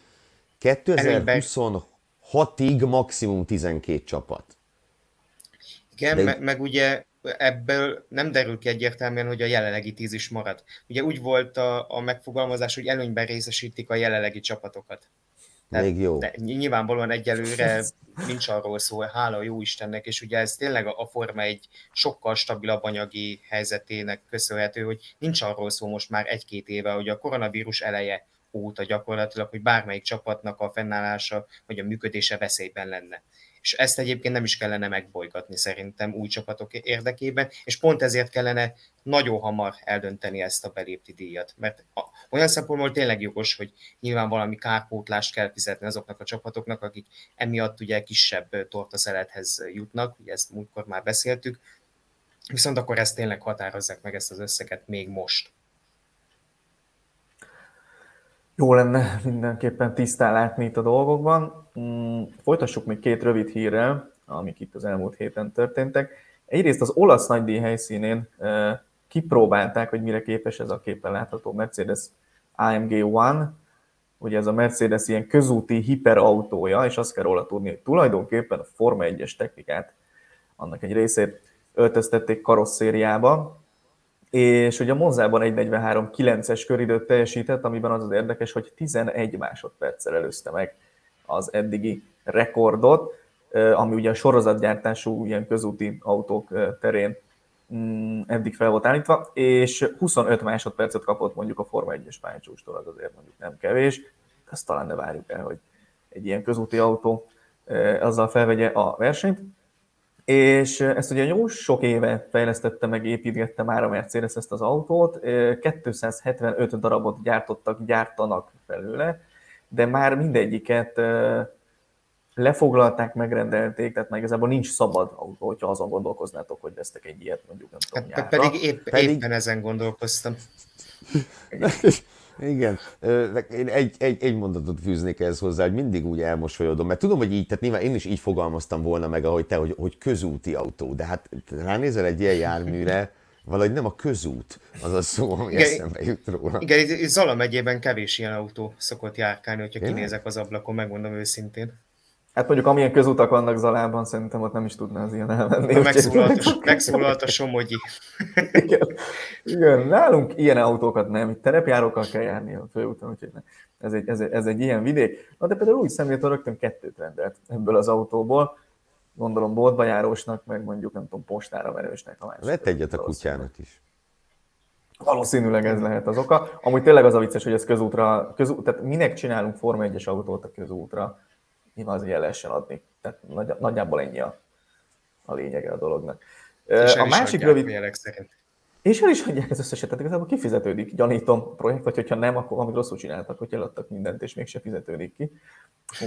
2026-ig maximum 12 csapat. Igen, De... meg, meg ugye ebből nem derül ki egyértelműen, hogy a jelenlegi tíz is marad. Ugye úgy volt a, a megfogalmazás, hogy előnyben részesítik a jelenlegi csapatokat. Tehát, Még jó. De nyilvánvalóan egyelőre nincs arról szó, hála jó Istennek, és ugye ez tényleg a Forma egy sokkal stabilabb anyagi helyzetének köszönhető, hogy nincs arról szó most már egy-két éve, hogy a koronavírus eleje óta gyakorlatilag, hogy bármelyik csapatnak a fennállása vagy a működése veszélyben lenne és ezt egyébként nem is kellene megbolygatni szerintem új csapatok érdekében, és pont ezért kellene nagyon hamar eldönteni ezt a belépti díjat, mert olyan szempontból tényleg jogos, hogy nyilván valami kárpótlást kell fizetni azoknak a csapatoknak, akik emiatt ugye kisebb tortaszelethez jutnak, ugye ezt múltkor már beszéltük, viszont akkor ezt tényleg határozzák meg ezt az összeget még most. Jó lenne mindenképpen tisztán látni itt a dolgokban. Mm, folytassuk még két rövid hírrel, amik itt az elmúlt héten történtek. Egyrészt az olasz nagydíj helyszínén kipróbálták, hogy mire képes ez a képen látható Mercedes AMG One, ugye ez a Mercedes ilyen közúti hiperautója, és azt kell róla tudni, hogy tulajdonképpen a Forma 1-es technikát, annak egy részét öltöztették karosszériába, és ugye a Monzában 1.43.9-es köridőt teljesített, amiben az az érdekes, hogy 11 másodperccel előzte meg az eddigi rekordot, ami ugye a sorozatgyártású ilyen közúti autók terén mm, eddig fel volt állítva, és 25 másodpercet kapott mondjuk a Forma 1-es pálycsústól, az azért mondjuk nem kevés, ezt talán ne várjuk el, hogy egy ilyen közúti autó azzal felvegye a versenyt. És ezt ugye jó sok éve fejlesztette meg, építgette már a Mercedes ezt az autót, 275 darabot gyártottak, gyártanak belőle, de már mindegyiket lefoglalták, megrendelték, tehát meg igazából nincs szabad autó, hogyha azon gondolkoznátok, hogy vesztek egy ilyet mondjuk nem tudom hát, Pedig, épp, pedig éppen ezen gondolkoztam. Igen. Én egy, egy, egy mondatot fűznék ehhez hozzá, hogy mindig úgy elmosolyodom, mert tudom, hogy így, tehát nyilván én is így fogalmaztam volna meg, ahogy te, hogy, hogy közúti autó, de hát ránézel egy ilyen járműre, valahogy nem a közút az a szó, ami igen, eszembe jut róla. Igen, itt Zala megyében kevés ilyen autó szokott járkálni, hogyha kinézek az ablakon, megmondom őszintén. Hát mondjuk amilyen közutak vannak Zalában, szerintem ott nem is tudná az ilyen elmenni. Megszólalt, a, megszólalt a Somogyi. Igen. Igen, nálunk ilyen autókat nem, itt terepjárókkal kell járni a főúton, úgyhogy ez egy, ez, egy, ez egy ilyen vidék. Na de például úgy szemléltől rögtön kettőt rendelt ebből az autóból, gondolom boltba járósnak, meg mondjuk nem tudom, postára verősnek. A Vett egyet a kutyának is. Valószínűleg ez lehet az oka. Amúgy tényleg az a vicces, hogy ez közútra, közút, tehát minek csinálunk Forma 1-es autót a közútra? nyilván az el lehessen adni. Tehát nagy, nagyjából ennyi a, a lényege a dolognak. És a másik rövid... És el is adják az összeset, tehát igazából kifizetődik, gyanítom a projekt, vagy hogyha nem, akkor amit rosszul csináltak, hogy eladtak mindent, és mégse fizetődik ki.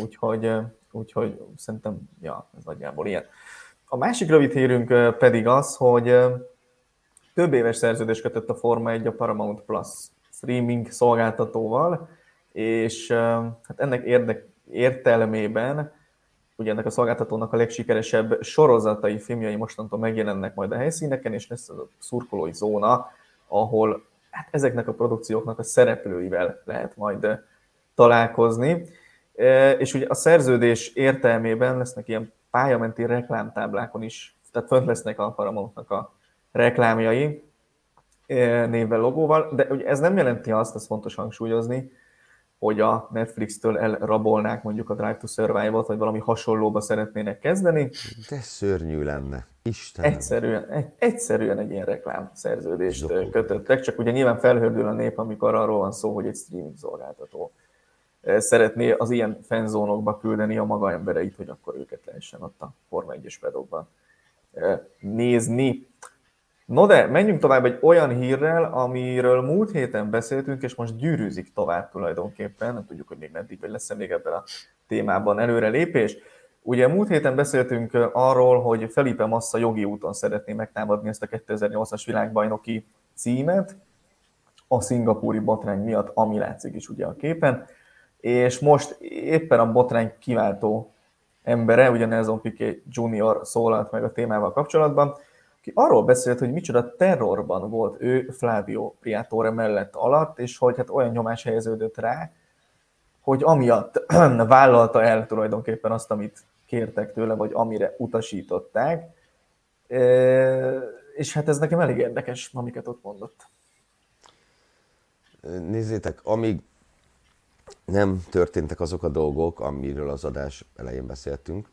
Úgyhogy, úgyhogy szerintem, ja, ez nagyjából ilyen. A másik rövid hírünk pedig az, hogy több éves szerződés kötött a Forma 1 a Paramount Plus streaming szolgáltatóval, és hát ennek érdek, értelmében ugye ennek a szolgáltatónak a legsikeresebb sorozatai, filmjei mostantól megjelennek majd a helyszíneken, és lesz az a szurkolói zóna, ahol hát ezeknek a produkcióknak a szereplőivel lehet majd találkozni. E, és ugye a szerződés értelmében lesznek ilyen pályamenti reklámtáblákon is, tehát fönt lesznek a Paramountnak a reklámjai e, névvel, logóval, de ugye ez nem jelenti azt, ez fontos hangsúlyozni, hogy a Netflix-től elrabolnák mondjuk a Drive to Survive-ot, vagy valami hasonlóba szeretnének kezdeni. De szörnyű lenne. Isten. Egyszerűen, egy, egyszerűen egy ilyen reklám szerződést Zsokol. kötöttek, csak ugye nyilván felhördül a nép, amikor arról van szó, hogy egy streaming szolgáltató szeretné az ilyen fenzónokba küldeni a maga embereit, hogy akkor őket lehessen ott a Forma 1-es pedokban nézni. No de, menjünk tovább egy olyan hírrel, amiről múlt héten beszéltünk, és most gyűrűzik tovább tulajdonképpen. Nem tudjuk, hogy még meddig, vagy lesz-e még ebben a témában előrelépés. Ugye múlt héten beszéltünk arról, hogy Felipe Massa jogi úton szeretné megtámadni ezt a 2008-as világbajnoki címet, a szingapúri botrány miatt, ami látszik is ugye a képen, és most éppen a botrány kiváltó embere, ugye Nelson Piquet Junior szólalt meg a témával kapcsolatban, ki arról beszélt, hogy micsoda terrorban volt ő Flavio Priatore mellett alatt, és hogy hát olyan nyomás helyeződött rá, hogy amiatt vállalta el tulajdonképpen azt, amit kértek tőle, vagy amire utasították, És hát ez nekem elég érdekes, amiket ott mondott. Nézzétek, amíg nem történtek azok a dolgok, amiről az adás elején beszéltünk,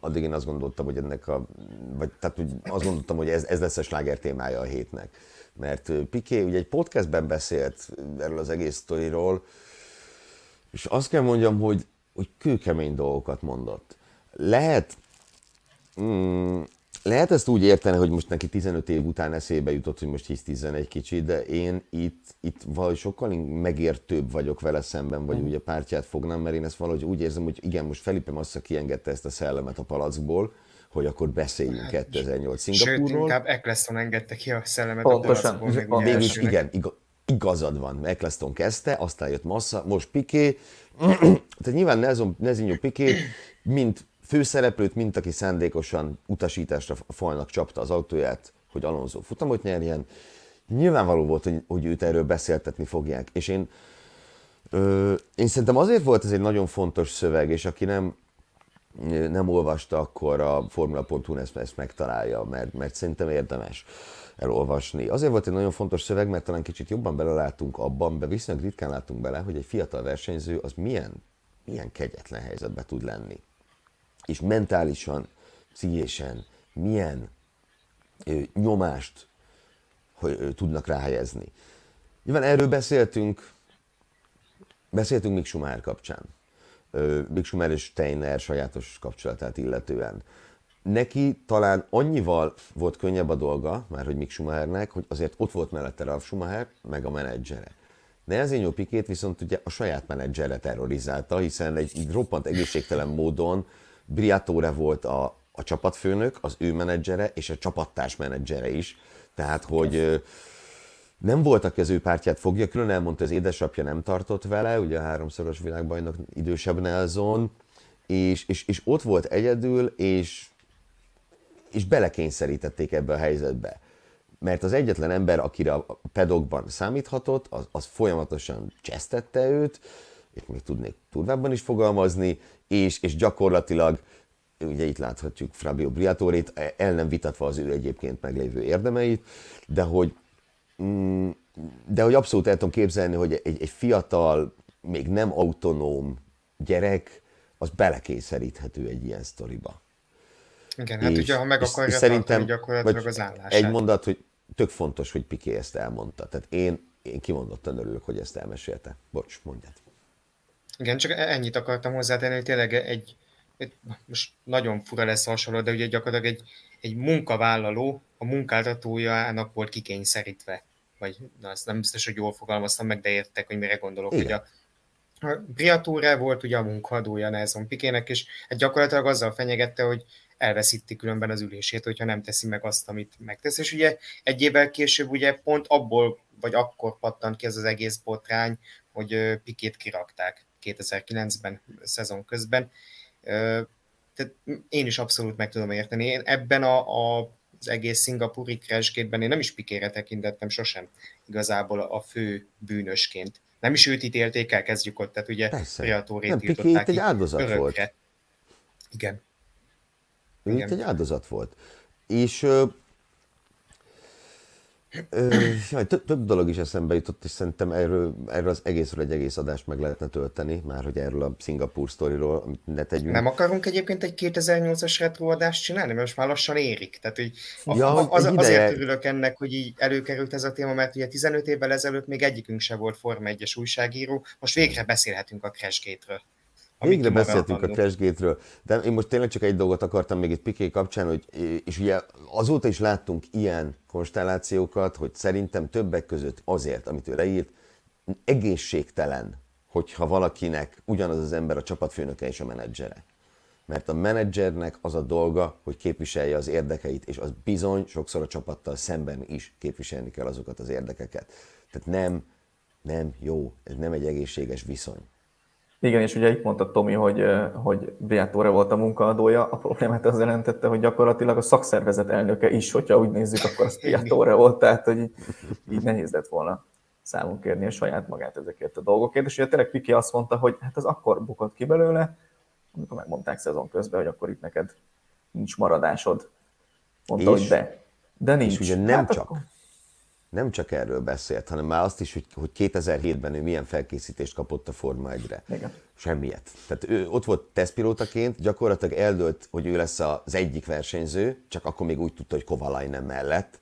addig én azt gondoltam, hogy ennek a, vagy tehát hogy azt gondoltam, hogy ez, ez lesz a sláger témája a hétnek. Mert Piqué ugye egy podcastben beszélt erről az egész sztoriról, és azt kell mondjam, hogy, hogy kőkemény dolgokat mondott. Lehet, mm, lehet ezt úgy érteni, hogy most neki 15 év után eszébe jutott, hogy most hisz 11 kicsit, de én itt, itt valahogy sokkal megértőbb vagyok vele szemben, vagy mm. ugye pártját fognám, mert én ezt valahogy úgy érzem, hogy igen, most Felipe Massa kiengedte ezt a szellemet a palackból, hogy akkor beszéljünk 2008 hát, Szingapurról. Sőt, inkább Eccleston engedte ki a szellemet Pontosan. a palackból. Végül is igen, igaz, igazad van, Eccleston kezdte, aztán jött Massa, most Piqué, tehát nyilván Nezinho Piqué, mint főszereplőt, mint aki szándékosan utasításra a falnak csapta az autóját, hogy Alonso futamot nyerjen. Nyilvánvaló volt, hogy, hogy őt erről beszéltetni fogják. És én, ö, én szerintem azért volt ez egy nagyon fontos szöveg, és aki nem, nem olvasta, akkor a Formula.hu ezt, ezt megtalálja, mert, mert szerintem érdemes elolvasni. Azért volt egy nagyon fontos szöveg, mert talán kicsit jobban belelátunk abban, de viszonylag ritkán látunk bele, hogy egy fiatal versenyző az milyen, milyen kegyetlen helyzetbe tud lenni és mentálisan, pszichésen milyen ö, nyomást hogy, ö, tudnak ráhelyezni. Nyilván erről beszéltünk, beszéltünk Mick Schumacher kapcsán. Ö, Mick Schumacher és Steiner sajátos kapcsolatát illetően. Neki talán annyival volt könnyebb a dolga, már hogy Mick Schumachernek, hogy azért ott volt mellette Ralf Schumacher, meg a menedzsere. Nezinho Pikét viszont ugye a saját menedzsere terrorizálta, hiszen egy, egy roppant egészségtelen módon Briatore volt a, a csapatfőnök, az ő menedzsere és a csapattárs menedzsere is. Tehát, hogy nem volt, aki az ő pártját fogja, külön elmondta, az édesapja nem tartott vele, ugye a háromszoros világbajnok idősebb Nelson, és, és, és ott volt egyedül, és, és belekényszerítették ebbe a helyzetbe. Mert az egyetlen ember, akire a pedokban számíthatott, az, az folyamatosan csesztette őt, és még tudnék turvábban is fogalmazni, és, és gyakorlatilag, ugye itt láthatjuk Fabio Briatorit, el nem vitatva az ő egyébként meglévő érdemeit, de hogy, mm, de hogy abszolút el tudom képzelni, hogy egy, egy fiatal, még nem autonóm gyerek, az belekényszeríthető egy ilyen sztoriba. Igen, hát és, ugye, ha meg akarja szerintem, gyakorlatilag az állását. Egy mondat, hogy tök fontos, hogy Piqué ezt elmondta. Tehát én, én kimondottan örülök, hogy ezt elmesélte. Bocs, mondjad. Igen, csak e- ennyit akartam hozzátenni, hogy tényleg egy, egy most nagyon fura lesz hasonló, de ugye gyakorlatilag egy, egy munkavállaló a munkáltatójának volt kikényszerítve. Vagy na, azt nem biztos, hogy jól fogalmaztam meg, de értek, hogy mire gondolok. Igen. Hogy a, a Briatore volt ugye a munkahadója Nelson Pikének, és hát gyakorlatilag azzal fenyegette, hogy elveszíti különben az ülését, hogyha nem teszi meg azt, amit megtesz. És ugye egy évvel később ugye pont abból, vagy akkor pattant ki ez az egész botrány, hogy Pikét kirakták. 2009-ben, szezon közben. Tehát én is abszolút meg tudom érteni. Én ebben a, a az egész szingapúri crashgate én nem is pikére tekintettem sosem igazából a fő bűnösként. Nem is őt ítélték el, kezdjük ott, tehát ugye Priatórit tiltották egy áldozat örökre. volt. Igen. Ő Igen. itt egy áldozat volt. És jaj, több, több dolog is eszembe jutott, és szerintem erről, erről az egészről egy egész adást meg lehetne tölteni, már hogy erről a Szingapúr sztoriról, amit ne tegyünk. Nem akarunk egyébként egy 2008-as retroadást csinálni, mert most már lassan érik. Tehát, hogy ja, a, az, azért örülök ennek, hogy így előkerült ez a téma, mert ugye 15 évvel ezelőtt még egyikünk se volt Forma 1-es újságíró, most végre beszélhetünk a Crashgate-ről. Végre beszéltünk a Crashgate-ről, de én most tényleg csak egy dolgot akartam még itt Piqué kapcsán, hogy, és ugye azóta is láttunk ilyen konstellációkat, hogy szerintem többek között azért, amit ő leírt, egészségtelen, hogyha valakinek ugyanaz az ember a csapatfőnöke és a menedzsere. Mert a menedzsernek az a dolga, hogy képviselje az érdekeit, és az bizony sokszor a csapattal szemben is képviselni kell azokat az érdekeket. Tehát nem, nem jó, ez nem egy egészséges viszony. Igen, és ugye itt mondta Tomi, hogy, hogy Briatore volt a munkaadója, a problémát az jelentette, hogy gyakorlatilag a szakszervezet elnöke is, hogyha úgy nézzük, akkor az Briatore volt, tehát hogy így, így nehéz lett volna számunk kérni a saját magát ezekért a dolgokért, és ugye tényleg Piki azt mondta, hogy hát az akkor bukott ki belőle, amikor megmondták szezon közben, hogy akkor itt neked nincs maradásod. Mondta, és, hogy de. De nincs. És ugye nem hát csak, akkor... nem csak erről beszélt, hanem már azt is, hogy, hogy 2007-ben ő milyen felkészítést kapott a Forma 1-re. Igen. Semmiet. Tehát ő ott volt tesztpilótaként, gyakorlatilag eldőlt, hogy ő lesz az egyik versenyző, csak akkor még úgy tudta, hogy Kovalainen mellett,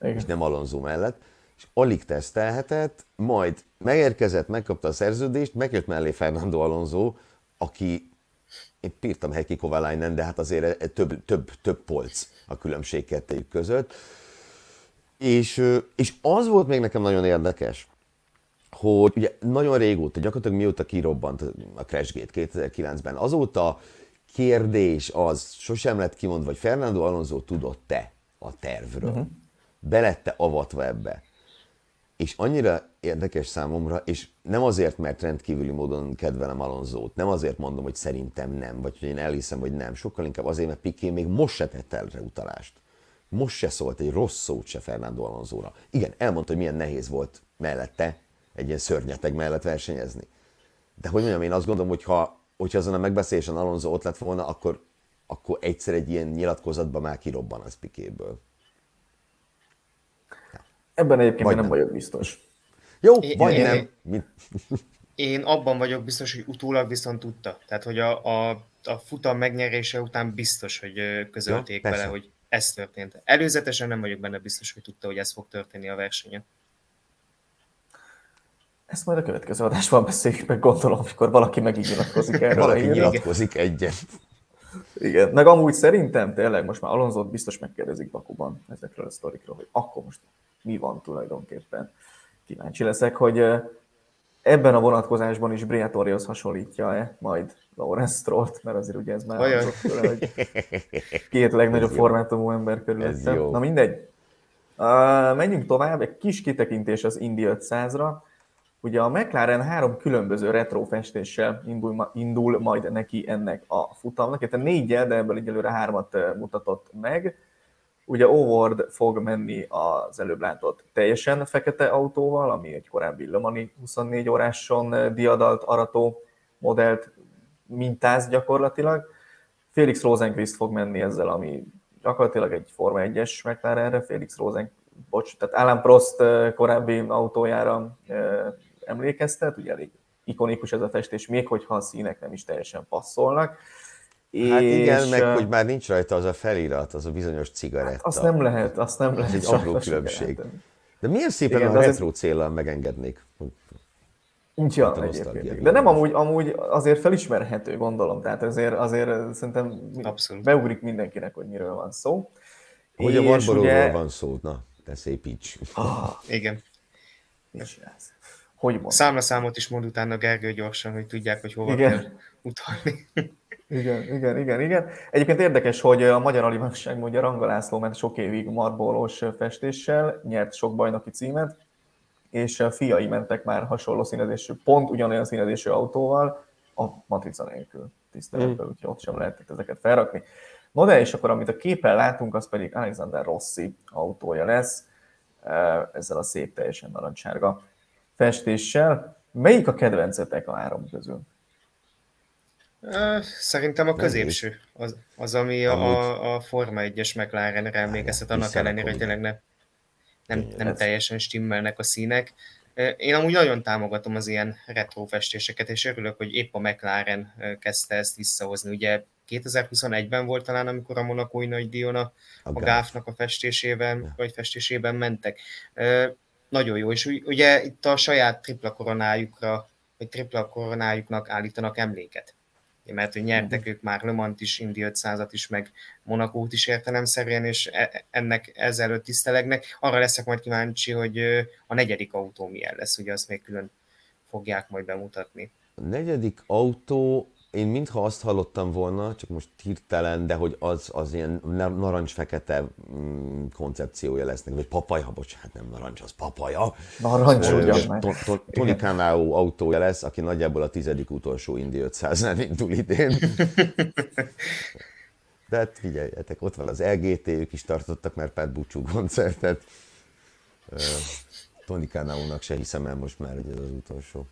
Igen. és nem Alonso mellett, és alig tesztelhetett, majd megérkezett, megkapta a szerződést, megjött mellé Fernando Alonso, aki én pírtam Heikki Kovalainen, de hát azért több, több, több polc a különbség kettőjük között. És, és az volt még nekem nagyon érdekes, hogy ugye nagyon régóta, gyakorlatilag mióta kirobbant a Crashgate 2009-ben, azóta kérdés az, sosem lett kimondva, hogy Fernando Alonso tudott-e a tervről. Uh-huh. Belette avatva ebbe. És annyira érdekes számomra, és nem azért, mert rendkívüli módon kedvelem Alonzót, nem azért mondom, hogy szerintem nem, vagy hogy én elhiszem, hogy nem, sokkal inkább azért, mert Piqué még most se tett erre utalást. Most se szólt egy rossz szót se Fernando Alonzóra. Igen, elmondta, hogy milyen nehéz volt mellette, egy ilyen szörnyeteg mellett versenyezni. De hogy mondjam, én azt gondolom, hogy ha, hogyha azon a megbeszélésen Alonso ott lett volna, akkor, akkor egyszer egy ilyen nyilatkozatban már kirobban az Pikéből. Ebben egyébként vagy nem. nem vagyok biztos. Jó, én, vagy én, nem. Én, én abban vagyok biztos, hogy utólag viszont tudta. Tehát, hogy a, a, a futam megnyerése után biztos, hogy közölték ja, vele, hogy ez történt. Előzetesen nem vagyok benne biztos, hogy tudta, hogy ez fog történni a versenyen. Ezt majd a következő adásban beszéljük meg, gondolom, amikor valaki meg így nyilatkozik erről. valaki nyilatkozik egyet. Igen, meg amúgy szerintem tényleg most már Alonzót biztos megkérdezik Bakuban ezekről a sztorikról, hogy akkor most mi van tulajdonképpen. Kíváncsi leszek, hogy ebben a vonatkozásban is Briatorihoz hasonlítja-e majd Lawrence Strollt, mert azért ugye ez már azok tőle, hogy két legnagyobb formátumú ember körülöttem. Na mindegy. Uh, menjünk tovább, egy kis kitekintés az Indy 500-ra. Ugye a McLaren három különböző retro festéssel indul, indul majd neki ennek a futamnak, tehát négyel, de ebből egyelőre hármat mutatott meg. Ugye O'Ward fog menni az előbb látott teljesen fekete autóval, ami egy korábbi Le Mani 24 óráson diadalt arató modellt mintáz gyakorlatilag. Felix Rosenquist fog menni ezzel, ami gyakorlatilag egy Forma 1-es McLarenre, Felix Rosen, bocs, tehát Alan Prost korábbi autójára emlékeztet, ugye elég ikonikus ez a festés, még hogyha a színek nem is teljesen passzolnak. Hát és, igen, meg hogy már nincs rajta az a felirat, az a bizonyos cigaretta. Hát azt nem lehet, azt nem lehet. Ez egy apró különbség. De milyen szépen igen, a retro egy... célral megengednék. Ja, egyébként. De nem amúgy, amúgy azért felismerhető, gondolom. Tehát azért, azért szerintem Abszolút. beugrik mindenkinek, hogy miről van szó. Hogy a Barbaróról ugye... van szó, na, te szépíts. Ah, igen. És ez. Hogy mond? Számlaszámot is mond utána Gergő gyorsan, hogy tudják, hogy hova igen. kell utalni. Igen, igen, igen, igen. Egyébként érdekes, hogy a Magyar Alivasság mondja Ranga László ment sok évig marbolós festéssel, nyert sok bajnoki címet, és a fiai mentek már hasonló színezésű, pont ugyanolyan színezésű autóval, a matrica nélkül tiszteletben, mm. úgyhogy ott sem lehetett ezeket felrakni. No de, és akkor amit a képen látunk, az pedig Alexander Rossi autója lesz, ezzel a szép teljesen narancsárga festéssel. Melyik a kedvencetek a három közül? Szerintem a középső, az, az ami a, a Forma 1-es McLarenre emlékeztet, annak ellenére, hogy tényleg nem, nem, nem teljesen stimmelnek a színek. Én amúgy nagyon támogatom az ilyen retro festéseket, és örülök, hogy épp a McLaren kezdte ezt visszahozni. Ugye 2021-ben volt talán, amikor a Monakói nagy díjon a, a gáfnak a festésében, vagy festésében mentek nagyon jó, és ugye itt a saját tripla koronájukra, vagy tripla koronájuknak állítanak emléket. Mert hogy nyertek ők már Le Mans is, Indi 500-at is, meg Monakót is értelemszerűen, és e, ennek ezelőtt tisztelegnek. Arra leszek majd kíváncsi, hogy a negyedik autó milyen lesz, ugye azt még külön fogják majd bemutatni. A negyedik autó én mintha azt hallottam volna, csak most hirtelen, de hogy az, az ilyen narancs-fekete mm, koncepciója lesznek, vagy papaja, bocsánat, nem narancs, az papaja. Narancs, ugyan. Tony Kanao autója lesz, aki nagyjából a tizedik utolsó Indi 500-nál indul idén. De hát figyeljetek, ott van az LGT, ők is tartottak már Pat Búcsú koncertet. Tony Kanao-nak se hiszem el most már, hogy ez az utolsó.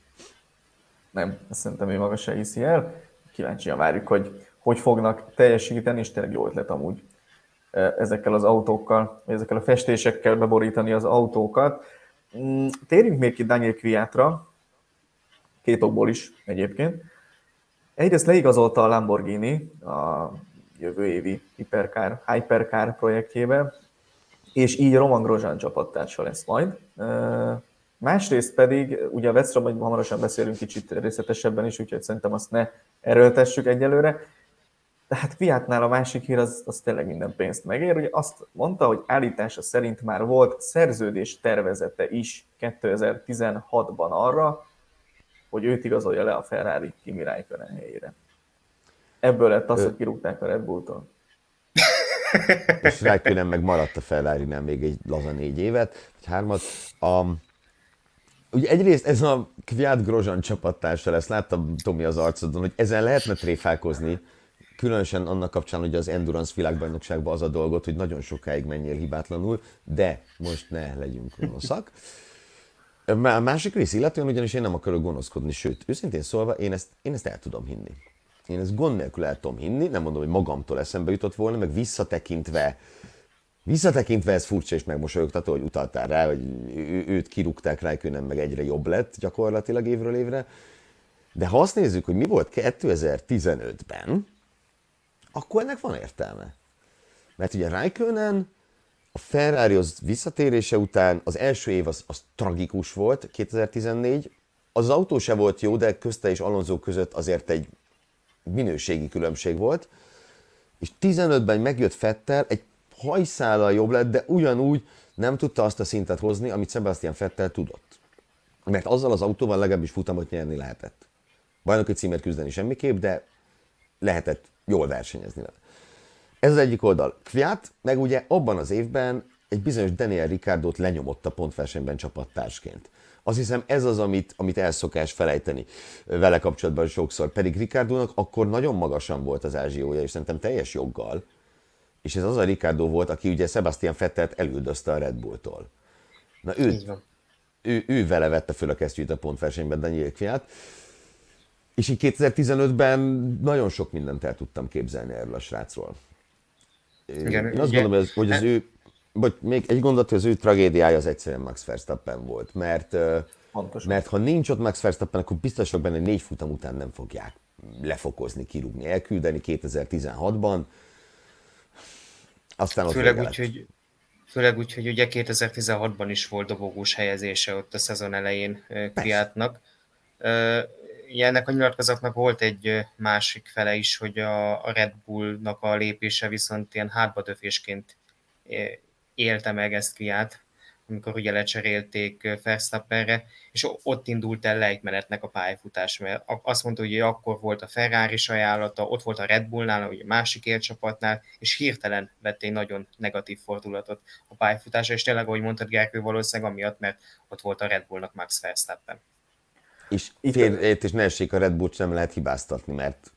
Nem, azt szerintem ő maga se hiszi el kíváncsian várjuk, hogy hogy fognak teljesíteni, és tényleg jó ötlet amúgy ezekkel az autókkal, ezekkel a festésekkel beborítani az autókat. Mm, térjünk még ki Daniel Kviatra, két okból is egyébként. Egyrészt leigazolta a Lamborghini a jövő évi Hypercar, Hypercar projektjébe, és így Roman Grosjean csapattársa lesz majd. Másrészt pedig, ugye a Veszra majd hamarosan beszélünk kicsit részletesebben is, úgyhogy szerintem azt ne erőltessük egyelőre. Tehát Kviátnál a másik hír az, az tényleg minden pénzt megér. Ugye azt mondta, hogy állítása szerint már volt szerződés tervezete is 2016-ban arra, hogy őt igazolja le a Ferrari Kimi Räikkönen helyére. Ebből lett az, hogy kirúgták a Red Bull-tól. És Räikkönen meg maradt a ferrari nem még egy laza négy évet, vagy hármat. Um, ugye egyrészt ez a Kviat Grozan csapattársa lesz, láttam Tomi az arcodon, hogy ezen lehetne tréfálkozni, különösen annak kapcsán, hogy az Endurance világbajnokságban az a dolgot, hogy nagyon sokáig menjél hibátlanul, de most ne legyünk gonoszak. A másik rész illetően ugyanis én nem akarok gonoszkodni, sőt, őszintén szólva, én ezt, én ezt el tudom hinni. Én ezt gond nélkül el tudom hinni, nem mondom, hogy magamtól eszembe jutott volna, meg visszatekintve, visszatekintve ez furcsa és megmosolyogtató, hogy utaltál rá, hogy őt kirúgták rá, nem meg egyre jobb lett gyakorlatilag évről évre. De ha azt nézzük, hogy mi volt 2015-ben, akkor ennek van értelme. Mert ugye Raikkonen a Ferrari visszatérése után az első év az, az tragikus volt, 2014. Az autó se volt jó, de közte és Alonso között azért egy minőségi különbség volt. És 15-ben megjött Fettel, egy hajszállal jobb lett, de ugyanúgy nem tudta azt a szintet hozni, amit Sebastian Fettel tudott. Mert azzal az autóval legalábbis futamot nyerni lehetett. Bajnoki címért küzdeni semmiképp, de lehetett jól versenyezni vele. Ez az egyik oldal. Kviat meg ugye abban az évben egy bizonyos Daniel Ricardot lenyomott a pontversenyben csapattársként. Azt hiszem ez az, amit, amit elszokás felejteni vele kapcsolatban sokszor. Pedig Ricardónak akkor nagyon magasan volt az ázsiója, és szerintem teljes joggal. És ez az a Ricardo volt, aki ugye Sebastian Fettelt elüldözte a Red Bulltól. Na ő, ő, ő vele vette föl a kesztyűt a pontversenyben Daniel Kviat. És így 2015-ben nagyon sok mindent el tudtam képzelni erről a srácról. Igen, Én azt gondolom, hogy, hogy az ő, vagy még egy gondolat, hogy az ő tragédiája az egyszerűen Max Verstappen volt, mert, Pontosan. mert ha nincs ott Max Verstappen, akkor biztos benne, hogy négy futam után nem fogják lefokozni, kirúgni, elküldeni 2016-ban. Aztán ott Főleg úgy, hogy Főleg úgy, hogy ugye 2016-ban is volt dobogós helyezése ott a szezon elején Kviátnak ennek a nyilatkozatnak volt egy másik fele is, hogy a, Red Bullnak a lépése viszont ilyen hátbadöfésként élte meg ezt kiát, amikor ugye lecserélték Verstappenre, és ott indult el lejtmenetnek a pályafutás, mert azt mondta, hogy akkor volt a Ferrari ajánlata, ott volt a Red Bullnál, a másik élcsapatnál, és hirtelen vett egy nagyon negatív fordulatot a pályafutásra, és tényleg, ahogy mondtad, Gergő, valószínűleg amiatt, mert ott volt a Red Bullnak Max Verstappen. És félrejét és ne essék a Red Bull nem lehet hibáztatni, mert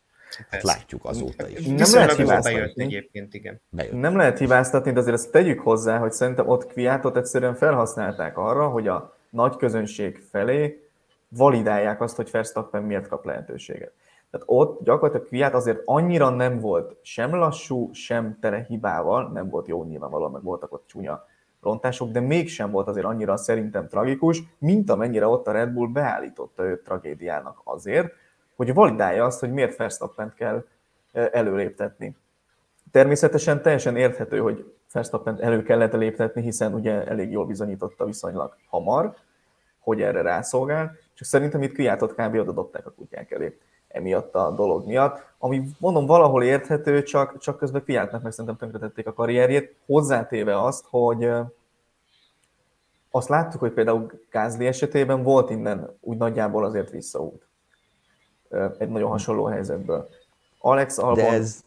hát látjuk azóta is. Nem Viszont lehet hibáztatni. Egyébként, igen. Bejött. Nem lehet hibáztatni, de azért ezt tegyük hozzá, hogy szerintem ott Kviátot egyszerűen felhasználták arra, hogy a nagy közönség felé validálják azt, hogy Verstappen miért kap lehetőséget. Tehát ott gyakorlatilag Kviát azért annyira nem volt sem lassú, sem tele hibával, nem volt jó nyilvánvalóan, meg voltak ott csúnya rontások, de mégsem volt azért annyira szerintem tragikus, mint amennyire ott a Red Bull beállította őt tragédiának azért, hogy validálja azt, hogy miért verstappen kell előléptetni. Természetesen teljesen érthető, hogy verstappen elő kellett léptetni, hiszen ugye elég jól bizonyította viszonylag hamar, hogy erre rászolgál, csak szerintem itt kiáltott kb. oda dobták a kutyák elé emiatt a dolog miatt, ami mondom valahol érthető, csak, csak közben Fiatnak meg szerintem tönkretették a karrierjét, hozzátéve azt, hogy azt láttuk, hogy például Gázli esetében volt innen úgy nagyjából azért visszaút. Egy nagyon hasonló helyzetből. Alex Albon De ez,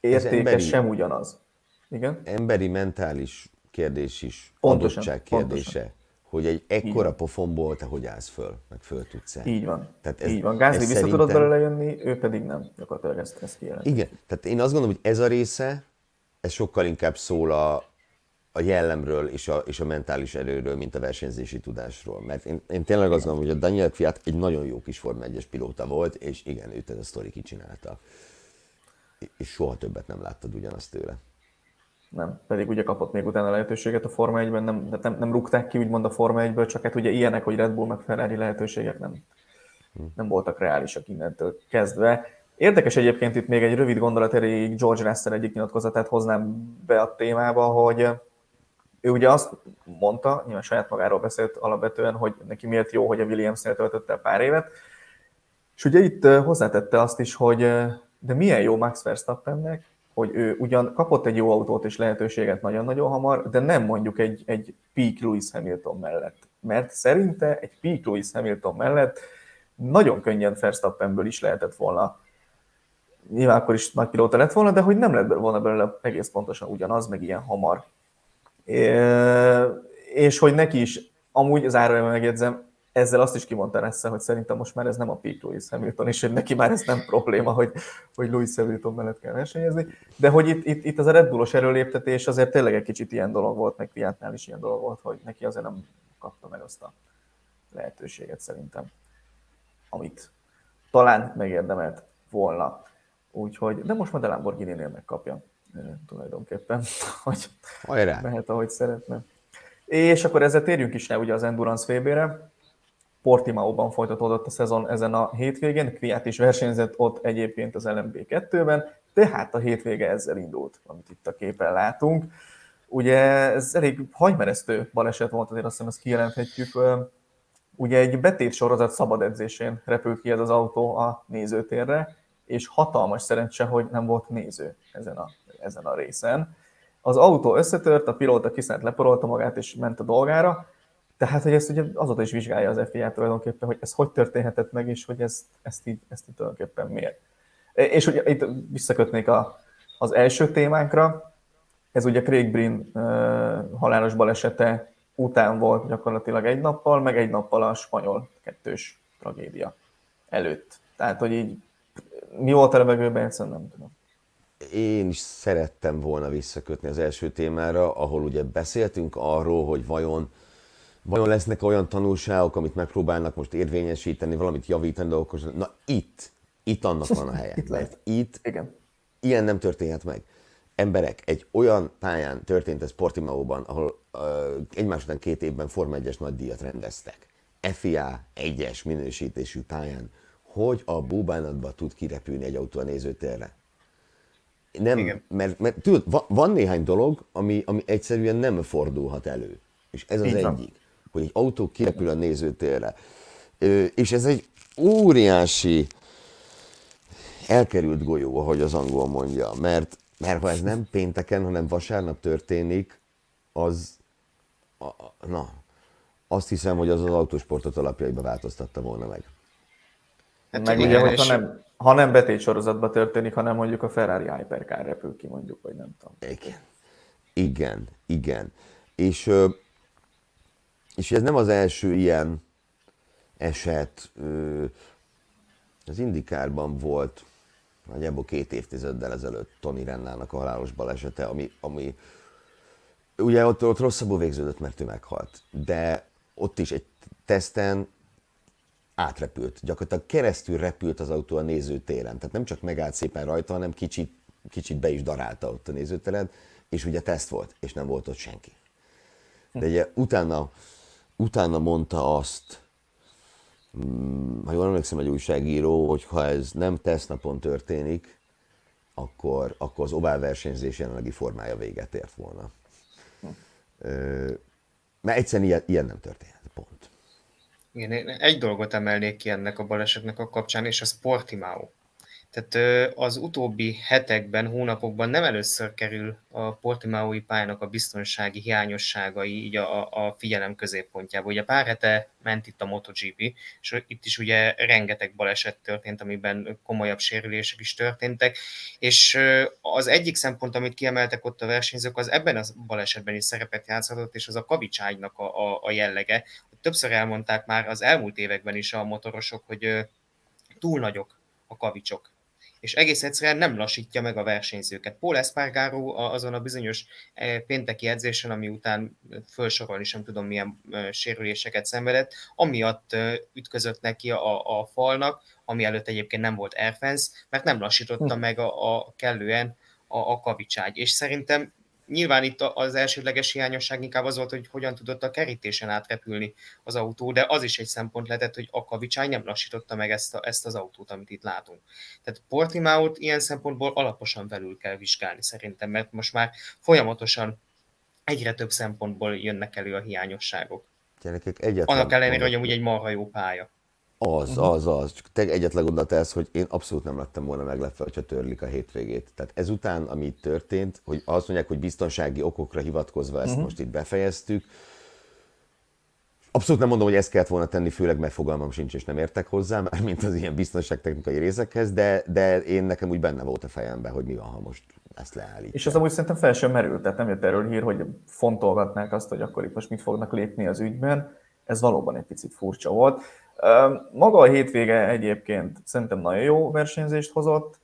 értéke ez emberi, sem ugyanaz. Igen? Emberi, mentális kérdés is, pontosan, adottság kérdése. Pontosan hogy egy ekkora pofonból te hogy állsz föl, meg föl tudsz állni. Így van. Tehát ez, Így van. Gázni vissza szerintem... tudod belőle jönni, ő pedig nem. Gyakorlatilag ezt, ezt kijelent. Igen. Tehát én azt gondolom, hogy ez a része, ez sokkal inkább szól a, a jellemről és a, és a mentális erőről, mint a versenyzési tudásról. Mert én, én tényleg azt gondolom, hogy a Daniel Kviat egy nagyon jó kis Forma 1 pilóta volt, és igen, őt ez a sztori kicsinálta. És soha többet nem láttad ugyanazt tőle. nem, pedig ugye kapott még utána lehetőséget a Forma 1-ben, nem, nem, nem rúgták ki úgymond a Forma 1-ből, csak hát ugye ilyenek, hogy Red Bull meg Ferrari lehetőségek nem, nem voltak reálisak innentől kezdve. Érdekes egyébként itt még egy rövid gondolat erejéig George Russell egyik nyilatkozatát hoznám be a témába, hogy ő ugye azt mondta, nyilván saját magáról beszélt alapvetően, hogy neki miért jó, hogy a Williams-nél töltötte pár évet, és ugye itt hozzátette azt is, hogy de milyen jó Max Verstappennek, hogy ő ugyan kapott egy jó autót és lehetőséget nagyon-nagyon hamar, de nem mondjuk egy, egy peak Lewis Hamilton mellett. Mert szerinte egy peak Lewis Hamilton mellett nagyon könnyen Verstappenből is lehetett volna nyilván akkor is nagy pilóta lett volna, de hogy nem lett volna belőle egész pontosan ugyanaz, meg ilyen hamar. És hogy neki is, amúgy zárójelben megjegyzem, ezzel azt is kimondta Nessze, hogy szerintem most már ez nem a peak Lewis Hamilton, és hogy neki már ez nem probléma, hogy, hogy Lewis Hamilton mellett kell versenyezni, de hogy itt, itt, itt az a Red Bullos erőléptetés azért tényleg egy kicsit ilyen dolog volt, meg Fiatnál is ilyen dolog volt, hogy neki azért nem kapta meg azt a lehetőséget szerintem, amit talán megérdemelt volna. Úgyhogy, de most már a Lamborghini-nél megkapja tulajdonképpen, hogy Hajrá. mehet, ahogy szeretne. És akkor ezzel térjünk is le ugye az Endurance VB-re. Portimaóban folytatódott a szezon ezen a hétvégén, Kviat is versenyzett ott egyébként az LMB2-ben, tehát a hétvége ezzel indult, amit itt a képen látunk. Ugye ez elég hagymeresztő baleset volt, azért azt hiszem ezt kijelenthetjük. Ugye egy betét sorozat szabad edzésén repült ki ez az autó a nézőtérre, és hatalmas szerencse, hogy nem volt néző ezen a, ezen a részen. Az autó összetört, a pilóta kiszent leporolta magát, és ment a dolgára, tehát, hogy ezt ugye azóta is vizsgálja az FIA tulajdonképpen, hogy ez hogy történhetett meg, és hogy ezt, ezt, így, ezt így tulajdonképpen miért. És ugye itt visszakötnék a, az első témánkra, ez ugye Craig Brin uh, halálos balesete után volt gyakorlatilag egy nappal, meg egy nappal a spanyol kettős tragédia előtt. Tehát, hogy így mi volt a levegőben, egyszerűen nem tudom. Én is szerettem volna visszakötni az első témára, ahol ugye beszéltünk arról, hogy vajon vajon lesznek olyan tanulságok, amit megpróbálnak most érvényesíteni, valamit javítani dolgokhoz. Na itt, itt annak van a helye. mert itt Igen. ilyen nem történhet meg. Emberek, egy olyan pályán történt ez Portimaóban, ahol uh, egymás után két évben Forma 1-es nagy díjat rendeztek. FIA egyes minősítésű pályán hogy a búbánatba tud kirepülni egy autó a nézőtérre. Nem, Igen. mert, mert tudod, van, van néhány dolog, ami, ami egyszerűen nem fordulhat elő. És ez az Igen. egyik, hogy egy autó kirepül a nézőtérre. És ez egy óriási elkerült golyó, ahogy az angol mondja, mert, mert ha ez nem pénteken, hanem vasárnap történik, az, a, a, na, azt hiszem, hogy az az autósportot alapjaiba változtatta volna meg. Hát meg ugye, hogyha nem, ha nem betét sorozatban történik, hanem mondjuk a Ferrari Hypercar repül ki, mondjuk, vagy nem tudom. Igen, igen, igen. És, és ez nem az első ilyen eset. Az Indikárban volt nagyjából két évtizeddel ezelőtt Tony Rennának a halálos balesete, ami, ami ugye ott, ott rosszabbul végződött, mert ő meghalt. De ott is egy teszten átrepült, gyakorlatilag keresztül repült az autó a nézőtéren. Tehát nem csak megállt szépen rajta, hanem kicsit, kicsit be is darálta ott a nézőtéren, és ugye teszt volt, és nem volt ott senki. De ugye utána, utána mondta azt, mm, ha jól emlékszem, egy újságíró, hogy ha ez nem tesztnapon történik, akkor, akkor az ovál versenyzés jelenlegi formája véget ért volna. Mert egyszerűen ilyen, ilyen nem történt. Igen, én egy dolgot emelnék ki ennek a balesetnek a kapcsán, és a Portimao. Tehát az utóbbi hetekben, hónapokban nem először kerül a Portimaui pályának a biztonsági hiányosságai így a, a figyelem középpontjába. Ugye pár hete ment itt a MotoGP, és itt is ugye rengeteg baleset történt, amiben komolyabb sérülések is történtek, és az egyik szempont, amit kiemeltek ott a versenyzők, az ebben a balesetben is szerepet játszhatott, és az a kavicságynak a, a, a jellege. Többször elmondták már az elmúlt években is a motorosok, hogy túl nagyok a kavicsok és egész egyszerűen nem lassítja meg a versenyzőket. Paul Espargaro azon a bizonyos e, pénteki edzésen, ami után felsorolni sem tudom milyen sérüléseket szenvedett, amiatt ütközött neki a, a falnak, ami előtt egyébként nem volt airfence, mert nem lassította hm. meg a, a kellően a, a kavicságy. És szerintem nyilván itt az elsődleges hiányosság inkább az volt, hogy hogyan tudott a kerítésen átrepülni az autó, de az is egy szempont lehetett, hogy a Kavicsány nem lassította meg ezt, a, ezt az autót, amit itt látunk. Tehát Portimaut ilyen szempontból alaposan belül kell vizsgálni szerintem, mert most már folyamatosan egyre több szempontból jönnek elő a hiányosságok. Gyerekek, egyetlen Annak ellenére, hogy amúgy egy marha jó pálya. Az, uh-huh. az, az. Csak te egyetlen gondolat ez, hogy én abszolút nem lettem volna meglepve, hogyha törlik a hétvégét. Tehát ezután, ami itt történt, hogy azt mondják, hogy biztonsági okokra hivatkozva ezt uh-huh. most itt befejeztük, Abszolút nem mondom, hogy ezt kellett volna tenni, főleg mert fogalmam sincs, és nem értek hozzá, már mint az ilyen biztonságtechnikai részekhez, de, de én nekem úgy benne volt a fejemben, hogy mi van, ha most ezt leállítják. És az amúgy szerintem fel sem merült, tehát nem jött erről hír, hogy fontolgatnák azt, hogy akkor itt most mit fognak lépni az ügyben. Ez valóban egy picit furcsa volt. Maga a hétvége egyébként szerintem nagyon jó versenyzést hozott.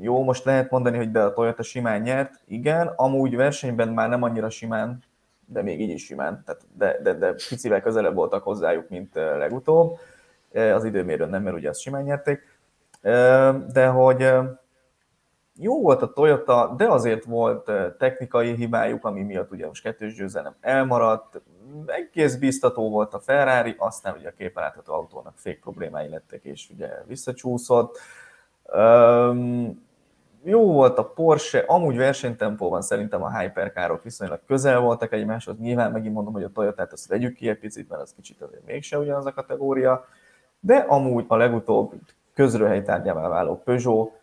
Jó, most lehet mondani, hogy de a Toyota simán nyert. Igen, amúgy versenyben már nem annyira simán, de még így is simán, tehát de, de, de picivel közelebb voltak hozzájuk, mint legutóbb. Az időmérőn nem, mert ugye azt simán nyerték. De hogy jó volt a Toyota, de azért volt technikai hibájuk, ami miatt ugye most kettős győzelem elmaradt, egész biztató volt a Ferrari, aztán ugye a képen autónak fék problémái lettek, és ugye visszacsúszott. Um, jó volt a Porsche, amúgy versenytempóban szerintem a hyperkárok viszonylag közel voltak egymáshoz. Nyilván megint mondom, hogy a Toyota-t azt vegyük ki egy picit, mert az kicsit azért mégse ugyanaz a kategória. De amúgy a legutóbb közrőhely tárgyává váló Peugeot,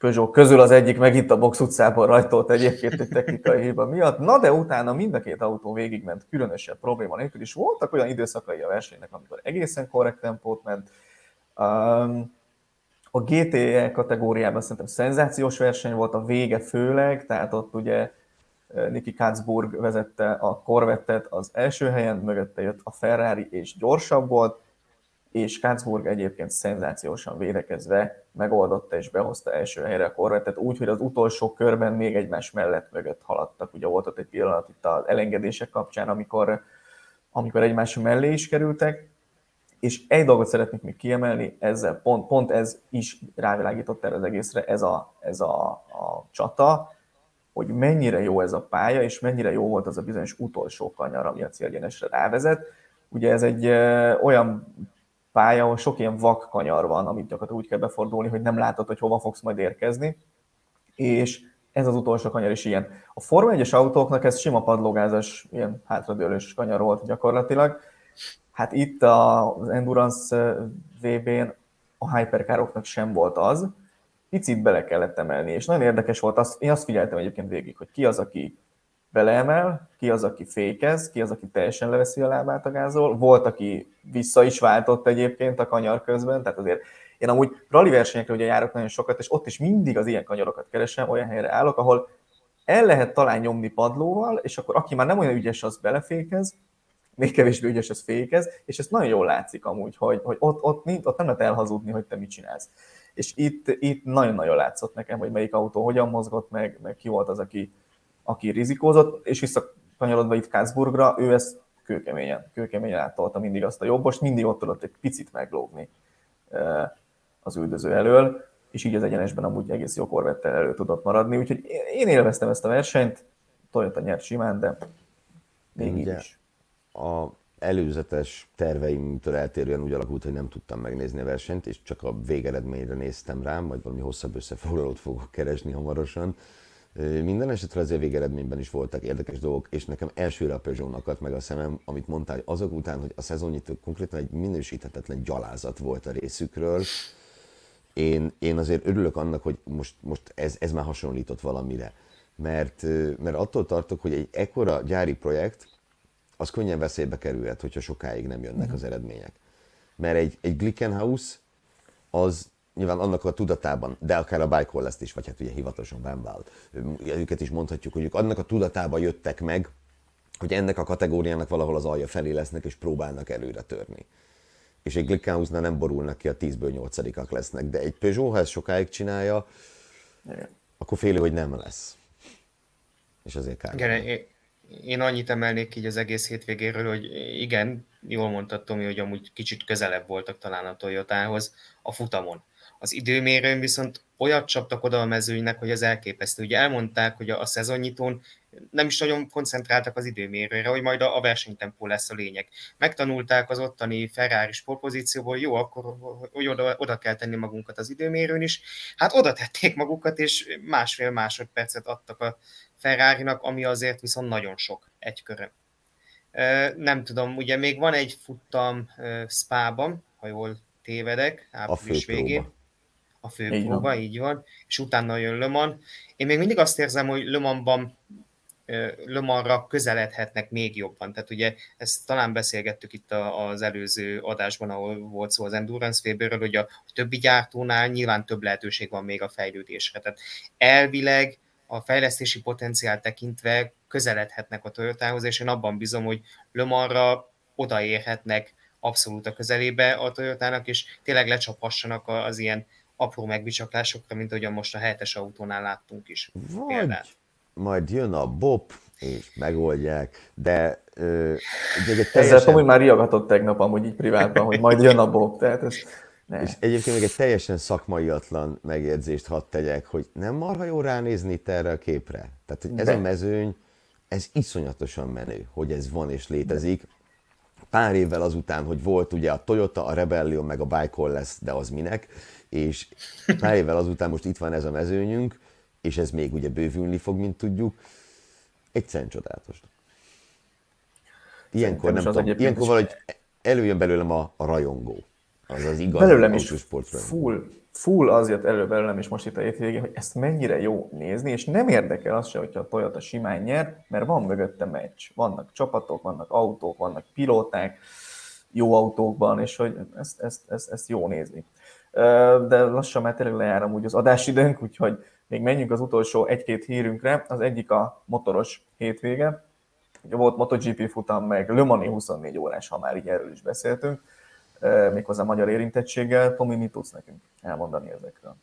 Peugeot közül az egyik meg itt a Box utcában rajtolt egyébként egy technikai hiba miatt. Na de utána mind a két autó végigment különösebb probléma nélkül, és voltak olyan időszakai a versenynek, amikor egészen korrekt tempót ment. Um, a GTE kategóriában szerintem szenzációs verseny volt, a vége főleg, tehát ott ugye Niki Katzburg vezette a Corvettet az első helyen, mögötte jött a Ferrari és gyorsabb volt, és Katzburg egyébként szenzációsan védekezve megoldotta és behozta első helyre a korvettet, úgy, hogy az utolsó körben még egymás mellett mögött haladtak. Ugye volt ott egy pillanat itt az elengedések kapcsán, amikor, amikor egymás mellé is kerültek, és egy dolgot szeretnék még kiemelni, ezzel pont, pont ez is rávilágított erre az egészre, ez a, ez a, a csata, hogy mennyire jó ez a pálya, és mennyire jó volt az a bizonyos utolsó kanyar, ami a célgyenesre rávezet. Ugye ez egy ö, olyan pálya, ahol sok ilyen vak kanyar van, amit gyakorlatilag úgy kell befordulni, hogy nem látod, hogy hova fogsz majd érkezni, és ez az utolsó kanyar is ilyen. A Forma 1-es autóknak ez sima padlógázas, ilyen hátradőlős kanyar volt gyakorlatilag. Hát itt az Endurance VB-n a hyperkároknak sem volt az, picit bele kellett emelni, és nagyon érdekes volt, azt, én azt figyeltem egyébként végig, hogy ki az, aki beleemel, ki az, aki fékez, ki az, aki teljesen leveszi a lábát a gázol. Volt, aki vissza is váltott egyébként a kanyar közben, tehát azért én amúgy rally versenyekre ugye járok nagyon sokat, és ott is mindig az ilyen kanyarokat keresem, olyan helyre állok, ahol el lehet talán nyomni padlóval, és akkor aki már nem olyan ügyes, az belefékez, még kevésbé ügyes, az fékez, és ez nagyon jól látszik amúgy, hogy, hogy ott, ott, ott, ott nem lehet elhazudni, hogy te mit csinálsz. És itt, itt nagyon-nagyon látszott nekem, hogy melyik autó hogyan mozgott meg, meg ki volt az, aki, aki rizikózott, és visszakanyarodva itt Kászburgra, ő ezt kőkeményen, kőkeményen áttolta mindig azt a jobbost, mindig ott tudott egy picit meglógni az üldöző elől, és így az egyenesben amúgy egész jó korvettel elő tudott maradni, úgyhogy én élveztem ezt a versenyt, Toyota nyert simán, de még így is. A előzetes terveimtől eltérően úgy alakult, hogy nem tudtam megnézni a versenyt, és csak a végeredményre néztem rám, majd valami hosszabb összefoglalót fogok keresni hamarosan. Minden esetre azért végeredményben is voltak érdekes dolgok, és nekem elsőre a Peugeot meg a szemem, amit mondtál, hogy azok után, hogy a szezonnyitó konkrétan egy minősíthetetlen gyalázat volt a részükről, én, én azért örülök annak, hogy most, most ez, ez már hasonlított valamire. Mert, mert attól tartok, hogy egy ekkora gyári projekt, az könnyen veszélybe kerülhet, hogyha sokáig nem jönnek uh-huh. az eredmények. Mert egy, egy Glickenhaus az nyilván annak a tudatában, de akár a Bike ezt is, vagy hát ugye hivatalosan Van őket is mondhatjuk, hogy ők annak a tudatában jöttek meg, hogy ennek a kategóriának valahol az alja felé lesznek, és próbálnak előre törni. És egy Glickenhausnál nem borulnak ki, a 10-ből 8 lesznek, de egy Peugeot, ha ezt sokáig csinálja, Igen. akkor félő, hogy nem lesz. És azért kár. Igen, én, én annyit emelnék így az egész hétvégéről, hogy igen, jól mondtad Tomi, hogy amúgy kicsit közelebb voltak talán a Toyotához a futamon Az időmérőn viszont olyat csaptak oda a mezőnynek, hogy az elképesztő. Ugye elmondták, hogy a, a szezonnyitón nem is nagyon koncentráltak az időmérőre, hogy majd a, a versenytempó lesz a lényeg. Megtanulták az ottani Ferrari sportpozícióból, jó, akkor hogy oda, oda kell tenni magunkat az időmérőn is. Hát oda tették magukat, és másfél másodpercet adtak a Ferrari-nak, ami azért viszont nagyon sok egy körön. Nem tudom, ugye még van egy futtam Spában, ha jól tévedek, április végén. A főpróba, így, így van. És utána jön Le Mans. Én még mindig azt érzem, hogy Le Mansban Le Mansra közeledhetnek még jobban. Tehát ugye ezt talán beszélgettük itt az előző adásban, ahol volt szó az Endurance Faberről, hogy a többi gyártónál nyilván több lehetőség van még a fejlődésre. Tehát elvileg a fejlesztési potenciál tekintve közeledhetnek a Toyotához, és én abban bizom, hogy Le Mansra odaérhetnek abszolút a közelébe a Toyotának, és tényleg lecsapassanak az ilyen apró megbicsaklásokra, mint ahogyan most a hetes autónál láttunk is. Vagy példát. majd jön a Bob, és megoldják, de ö, teljesen... Ezzel Tomi már riagatott tegnap amúgy így privátban, hogy majd jön a Bob, tehát ez... Ne. És egyébként még egy teljesen szakmaiatlan megjegyzést hadd tegyek, hogy nem marha jó ránézni itt erre a képre. Tehát, hogy ez De. a mezőny, ez iszonyatosan menő, hogy ez van és létezik. Pár évvel azután, hogy volt ugye a Toyota, a Rebellion, meg a Bike lesz, de az minek, és pár évvel azután most itt van ez a mezőnyünk, és ez még ugye bővülni fog, mint tudjuk. Egyszerűen csodálatos. Ilyenkor nem tudom, ilyenkor valahogy előjön belőlem a, a rajongó. Az az igaz belőlem is full, full az jött elő belőlem is most itt a hétvégén, hogy ezt mennyire jó nézni, és nem érdekel az se, hogyha a Toyota simán nyer, mert van mögötte meccs. Vannak csapatok, vannak autók, vannak pilóták, jó autókban, és hogy ezt, ezt, ezt, ezt jó nézni. De lassan már tényleg lejár amúgy az adásidőnk, úgyhogy még menjünk az utolsó egy-két hírünkre. Az egyik a motoros hétvége. Ugye volt MotoGP futam, meg Le Mani 24 órás, ha már így erről is beszéltünk méghozzá magyar érintettséggel. Tomi, mit tudsz nekünk elmondani ezekről?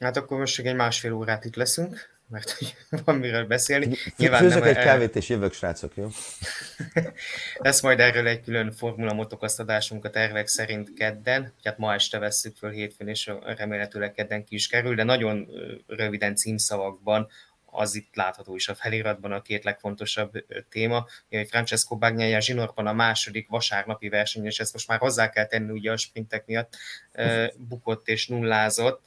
Hát akkor most egy másfél órát itt leszünk, mert hogy van miről beszélni. Nyilván Főzök nem, egy kávét és jövök, srácok, jó? Lesz majd erről egy külön Formula motokasztadásunk a tervek szerint kedden, hát ma este vesszük föl hétfőn, és remélhetőleg kedden ki is kerül, de nagyon röviden címszavakban az itt látható is a feliratban a két legfontosabb téma, hogy Francesco Bagnaia zsinórban a második vasárnapi verseny, és ezt most már hozzá kell tenni ugye a sprintek miatt, bukott és nullázott.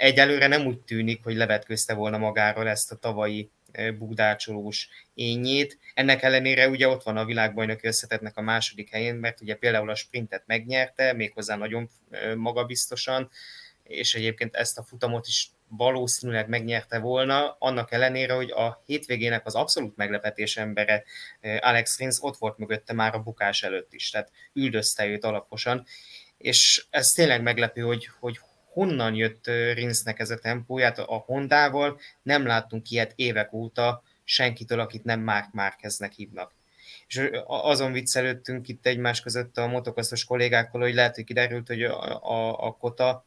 Egyelőre nem úgy tűnik, hogy levetközte volna magáról ezt a tavalyi búdácsolós ényét. Ennek ellenére ugye ott van a világbajnoki összetetnek a második helyén, mert ugye például a sprintet megnyerte, méghozzá nagyon magabiztosan, és egyébként ezt a futamot is valószínűleg megnyerte volna, annak ellenére, hogy a hétvégének az abszolút meglepetés embere Alex Rins ott volt mögötte már a bukás előtt is, tehát üldözte őt alaposan, és ez tényleg meglepő, hogy, hogy honnan jött Rinsnek ez a tempóját a Hondával, nem láttunk ilyet évek óta senkitől, akit nem Mark Márkeznek hívnak. És azon viccelődtünk itt egymás között a motokasztos kollégákkal, hogy lehet, hogy kiderült, hogy a, a, a Kota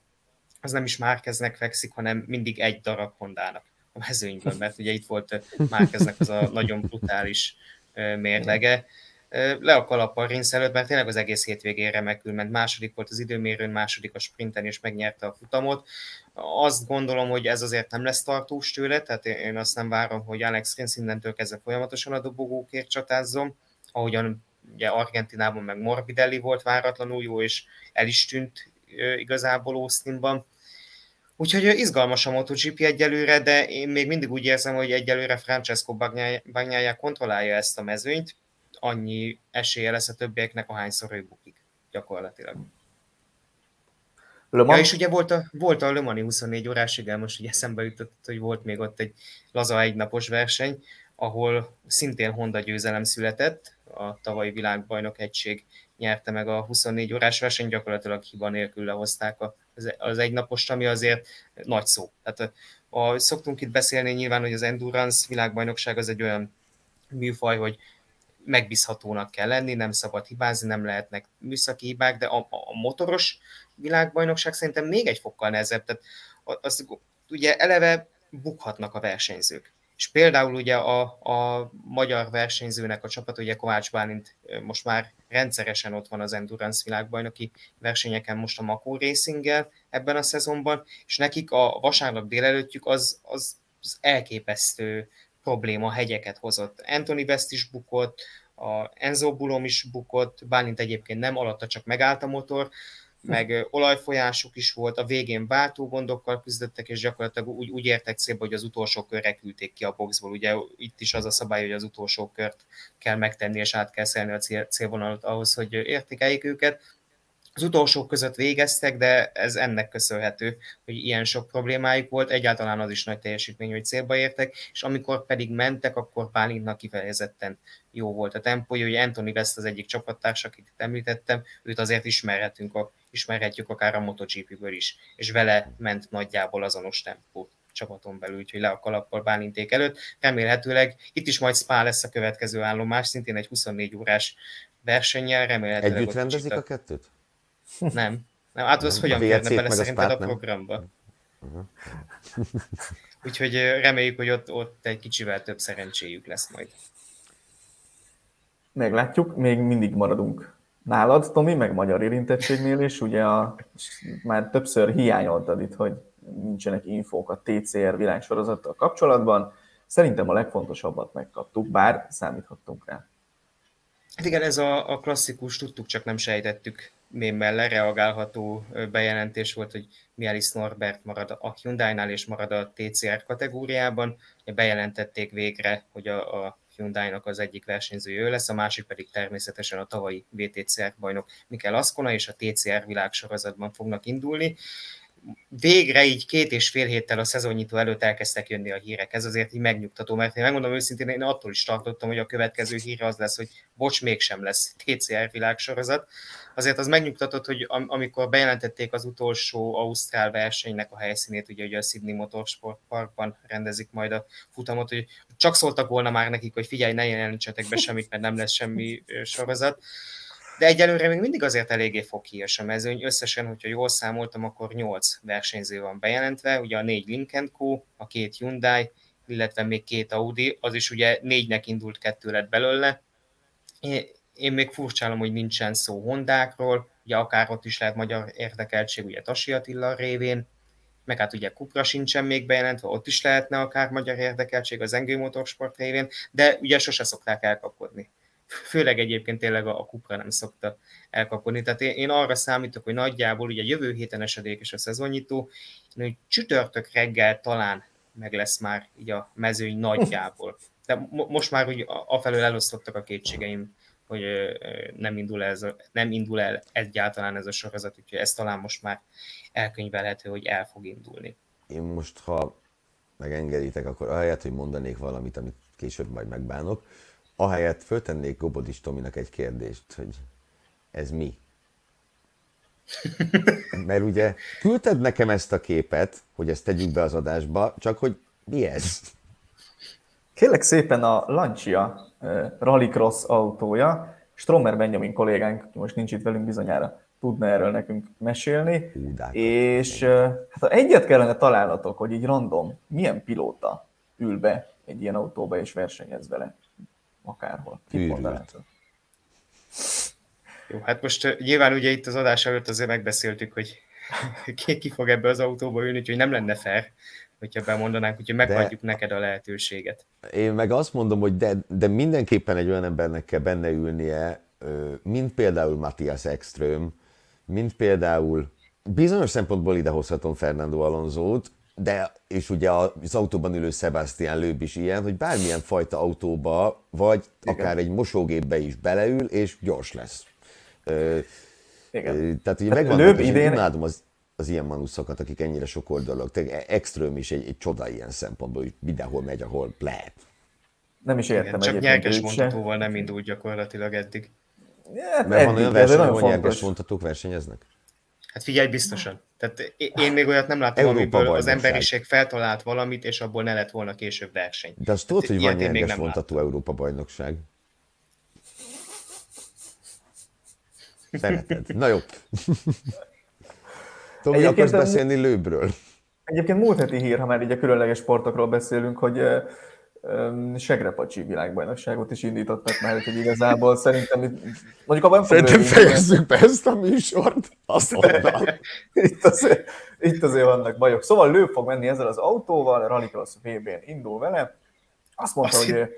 az nem is Márkeznek fekszik, hanem mindig egy darab Hondának a mezőnyben, mert ugye itt volt Márkeznek az a nagyon brutális mérlege. Le a kalap a Rinsz előtt, mert tényleg az egész hétvégén remekül ment. Második volt az időmérőn, második a sprinten, és megnyerte a futamot. Azt gondolom, hogy ez azért nem lesz tartós tőle, tehát én azt nem várom, hogy Alex Rins innentől kezdve folyamatosan a dobogókért csatázzon, ahogyan ugye Argentinában meg Morbidelli volt váratlanul jó, és el is tűnt igazából Austinban. Úgyhogy izgalmas a MotoGP egyelőre, de én még mindig úgy érzem, hogy egyelőre Francesco Bagnaia kontrollálja ezt a mezőnyt, annyi esélye lesz a többieknek, ahányszor ő bukik gyakorlatilag. Ja, és ugye volt a, volt a Le Mani 24 órás, igen, most ugye eszembe jutott, hogy volt még ott egy laza egynapos verseny, ahol szintén Honda győzelem született, a tavalyi világbajnok egység nyerte meg a 24 órás verseny, gyakorlatilag hiba nélkül lehozták az, az egynapos, ami azért nagy szó. Tehát a, a, szoktunk itt beszélni nyilván, hogy az endurance világbajnokság az egy olyan műfaj, hogy megbízhatónak kell lenni, nem szabad hibázni, nem lehetnek műszaki hibák, de a, a motoros világbajnokság szerintem még egy fokkal nehezebb. Tehát az, ugye eleve bukhatnak a versenyzők. És például ugye a, a magyar versenyzőnek a csapat, ugye Kovács Bálint most már rendszeresen ott van az Endurance világbajnoki versenyeken, most a Makó racing ebben a szezonban, és nekik a vasárnap délelőttjük az, az, az elképesztő probléma hegyeket hozott. Anthony West is bukott, a Enzo Bulom is bukott, Bálint egyébként nem, alatta csak megállt a motor, meg olajfolyásuk is volt, a végén váltógondokkal küzdöttek, és gyakorlatilag úgy, úgy értek célba, hogy az utolsó körre küldték ki a boxból. Ugye itt is az a szabály, hogy az utolsó kört kell megtenni, és át kell szelni a cél, célvonalat ahhoz, hogy értékeljék őket. Az utolsók között végeztek, de ez ennek köszönhető, hogy ilyen sok problémájuk volt. Egyáltalán az is nagy teljesítmény, hogy célba értek, és amikor pedig mentek, akkor Pálintnak kifejezetten jó volt a tempója. Ugye Anthony West az egyik csapattárs, akit itt említettem, őt azért ismerhetünk a, ismerhetjük akár a MotoGP-ből is, és vele ment nagyjából azonos tempó csapaton belül, úgyhogy le a kalappal Bálinték előtt. Remélhetőleg itt is majd Spa lesz a következő állomás, szintén egy 24 órás versennyel, remélhetőleg... Együtt rendezik a... a kettőt? Nem. Nem, hát az hogyan férne bele szerinted a, a programba? Uh-huh. Úgyhogy reméljük, hogy ott, ott egy kicsivel több szerencséjük lesz majd. Meglátjuk, még mindig maradunk nálad, Tomi, meg magyar érintettségnél is, ugye a, már többször hiányoltad itt, hogy nincsenek infók a TCR világsorozattal kapcsolatban. Szerintem a legfontosabbat megkaptuk, bár számíthattunk rá. Hát igen, ez a, a klasszikus, tudtuk, csak nem sejtettük mémmel reagálható bejelentés volt, hogy Mialis Norbert marad a Hyundai-nál és marad a TCR kategóriában. Bejelentették végre, hogy a, a Hyundai-nak az egyik versenyzője ő lesz, a másik pedig természetesen a tavalyi VTCR bajnok Mikel Aszkona, és a TCR világsorozatban fognak indulni végre így két és fél héttel a szezonnyitó előtt elkezdtek jönni a hírek. Ez azért így megnyugtató, mert én megmondom őszintén, én attól is tartottam, hogy a következő hír az lesz, hogy bocs, mégsem lesz TCR világsorozat. Azért az megnyugtatott, hogy amikor bejelentették az utolsó Ausztrál versenynek a helyszínét, ugye, ugye a Sydney Motorsport Parkban rendezik majd a futamot, hogy csak szóltak volna már nekik, hogy figyelj, ne jelenítsetek be semmit, mert nem lesz semmi sorozat de egyelőre még mindig azért eléggé foghíjas a mezőny. Összesen, hogyha jól számoltam, akkor 8 versenyző van bejelentve, ugye a négy Link Co, a két Hyundai, illetve még két Audi, az is ugye négynek indult kettő lett belőle. Én még furcsálom, hogy nincsen szó Hondákról, ugye akár ott is lehet magyar érdekeltség, ugye Tasi Attila révén, meg hát ugye Kupra sincsen még bejelentve, ott is lehetne akár magyar érdekeltség az Engő Motorsport révén, de ugye sose szokták elkapkodni főleg egyébként tényleg a, a kupra nem szokta elkapni. Tehát én, én arra számítok, hogy nagyjából ugye jövő héten esedékes a szezonnyitó, hogy csütörtök reggel talán meg lesz már így a mezőny nagyjából. De mo- most már úgy afelől elosztottak a kétségeim, hogy nem indul, ez a, nem indul el egyáltalán ez a sorozat, úgyhogy ez talán most már elkönyvelhető, hogy el fog indulni. Én most, ha megengeditek, akkor ahelyett, hogy mondanék valamit, amit később majd megbánok, ahelyett föltennék Gobodis Tominak egy kérdést, hogy ez mi? Mert ugye küldted nekem ezt a képet, hogy ezt tegyük be az adásba, csak hogy mi ez? Kérlek szépen a Lancia uh, Rallycross autója, Stromer Benjamin kollégánk, most nincs itt velünk bizonyára, tudna erről nekünk mesélni. Hú, és uh, hát egyet kellene találnatok, hogy így random, milyen pilóta ül be egy ilyen autóba és versenyez vele akárhol. Jó, hát most uh, nyilván ugye itt az adás előtt azért megbeszéltük, hogy ki, ki fog ebbe az autóba ülni, úgyhogy nem lenne fair, hogyha bemondanánk, úgyhogy megadjuk de neked a lehetőséget. Én meg azt mondom, hogy de, de mindenképpen egy olyan embernek kell benne ülnie, mint például Matthias Ekström, mint például bizonyos szempontból idehozhatom Fernando Alonso-t, de, és ugye az autóban ülő Sebastian Lőb is ilyen, hogy bármilyen fajta autóba, vagy Igen. akár egy mosógépbe is beleül, és gyors lesz. Igen. Tehát ugye hát megvan, Lőb idén... imádom az, az ilyen manuszokat, akik ennyire sok oldalak. Tehát extrém is egy, egy csoda ilyen szempontból, hogy mindenhol megy, ahol lehet. Nem is értem Igen, Csak nyerges mondhatóval nem indult gyakorlatilag eddig. Ja, Mert eddig, van olyan verseny, ahol nyerges mondhatók versenyeznek? Hát figyelj, biztosan. Tehát én még olyat nem láttam, Európa amiből az emberiség feltalált valamit, és abból ne lett volna később verseny. De azt tudod, hogy van nyerges vontató Európa bajnokság. Szereted. Na jó. Tomi, akarsz beszélni lőbről? Egyébként múlt heti hír, ha már így a különleges sportokról beszélünk, hogy segrepacsi világbajnokságot is indítottak már, hogy igazából szerintem mondjuk abban Szerintem fejezzük be ezt a műsort, azt itt, azért, itt azért vannak bajok. Szóval lő fog menni ezzel az autóval, Rallycross VB-n indul vele. Azt mondta, azt hogy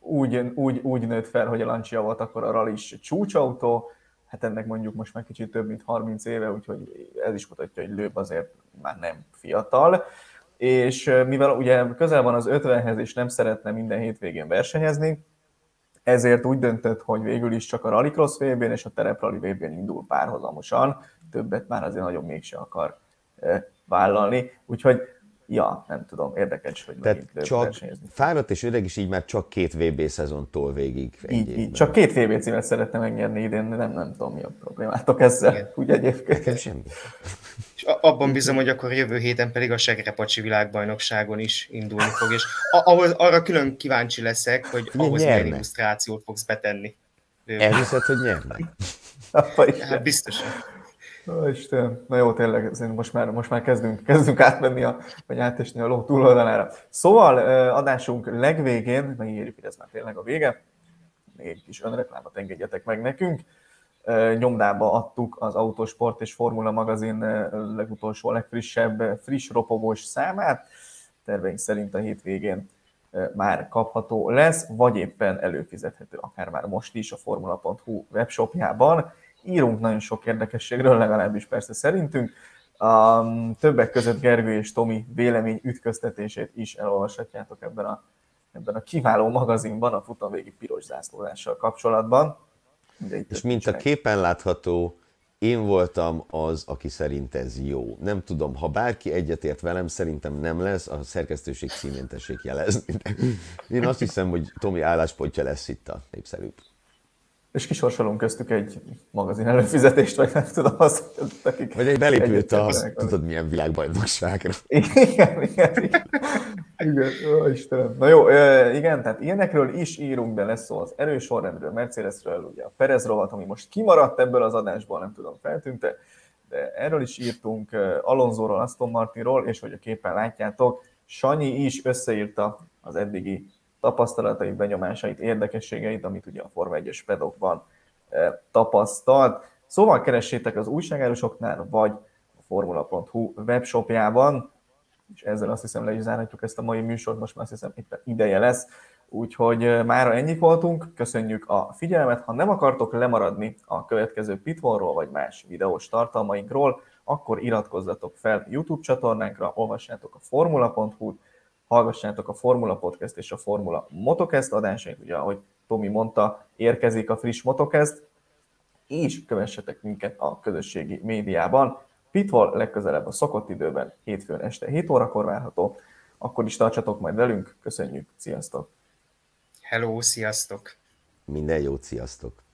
úgy, úgy, úgy nőtt fel, hogy a Lancia volt akkor a rally is csúcsautó, hát ennek mondjuk most már kicsit több mint 30 éve, úgyhogy ez is mutatja, hogy Lőb azért már nem fiatal és mivel ugye közel van az 50-hez, és nem szeretne minden hétvégén versenyezni, ezért úgy döntött, hogy végül is csak a Rallycross vb és a Tereprally vb indul párhuzamosan, többet már azért nagyon mégse akar vállalni, úgyhogy ja, nem tudom, érdekes, hogy Tehát csak fáradt és öreg is így már csak két VB szezon tól végig. Így, így, csak két VB címet szeretne megnyerni idén, nem, nem tudom mi a problémátok ezzel, Igen. úgy egyébként. Nekem semmi. És abban bízom, hogy akkor jövő héten pedig a Segrepacsi világbajnokságon is indulni fog, és ahhoz, arra külön kíváncsi leszek, hogy ahhoz milyen illusztrációt fogsz betenni. Elhiszed, hogy nyerne? hát biztosan. Ó, Isten, na jó, tényleg, most már, most már kezdünk, kezdünk átmenni, a, vagy átesni a ló túloldalára. Szóval adásunk legvégén, megígérjük, hogy ez már tényleg a vége, még egy kis önreklámot engedjetek meg nekünk. Nyomdába adtuk az Autosport és Formula magazin legutolsó, legfrissebb, friss ropogós számát. Terveink szerint a hétvégén már kapható lesz, vagy éppen előfizethető, akár már most is a formula.hu webshopjában írunk nagyon sok érdekességről, legalábbis persze szerintünk. A többek között Gergő és Tomi vélemény ütköztetését is elolvashatjátok ebben a, ebben a kiváló magazinban, a futamvégi piros zászlózással kapcsolatban. És mint a képen látható, én voltam az, aki szerint ez jó. Nem tudom, ha bárki egyetért velem, szerintem nem lesz, a szerkesztőség címén tessék jelezni. Én azt hiszem, hogy Tomi álláspontja lesz itt a népszerűbb és kisorsolunk köztük egy magazin előfizetést, vagy nem tudom, az, akik... Vagy egy belépült a, tudod milyen világbajnokságra. Igen, igen, igen. igen. Ó, Istenem. Na jó, igen, tehát ilyenekről is írunk, de lesz szó az erős sorrendről, Mercedesről, ugye a Perez rovat, ami most kimaradt ebből az adásból, nem tudom, feltűnte, de erről is írtunk, Alonsoról, Aston Martinról, és hogy a képen látjátok, Sanyi is összeírta az eddigi tapasztalatait, benyomásait, érdekességeit, amit ugye a Forma 1-es pedokban eh, tapasztalt. Szóval keressétek az újságárusoknál, vagy a formula.hu webshopjában, és ezzel azt hiszem le is zárhatjuk ezt a mai műsort, most már azt hiszem itt ideje lesz. Úgyhogy eh, mára ennyit voltunk, köszönjük a figyelmet. Ha nem akartok lemaradni a következő pitfallról vagy más videós tartalmainkról, akkor iratkozzatok fel YouTube csatornánkra, olvassátok a formula.hu-t, hallgassátok a Formula Podcast és a Formula Motocast adásait, ugye ahogy Tomi mondta, érkezik a friss Motocast, és kövessetek minket a közösségi médiában. Pitfall legközelebb a szokott időben, hétfőn este 7 órakor várható. Akkor is tartsatok majd velünk, köszönjük, sziasztok! Hello, sziasztok! Minden jót, sziasztok!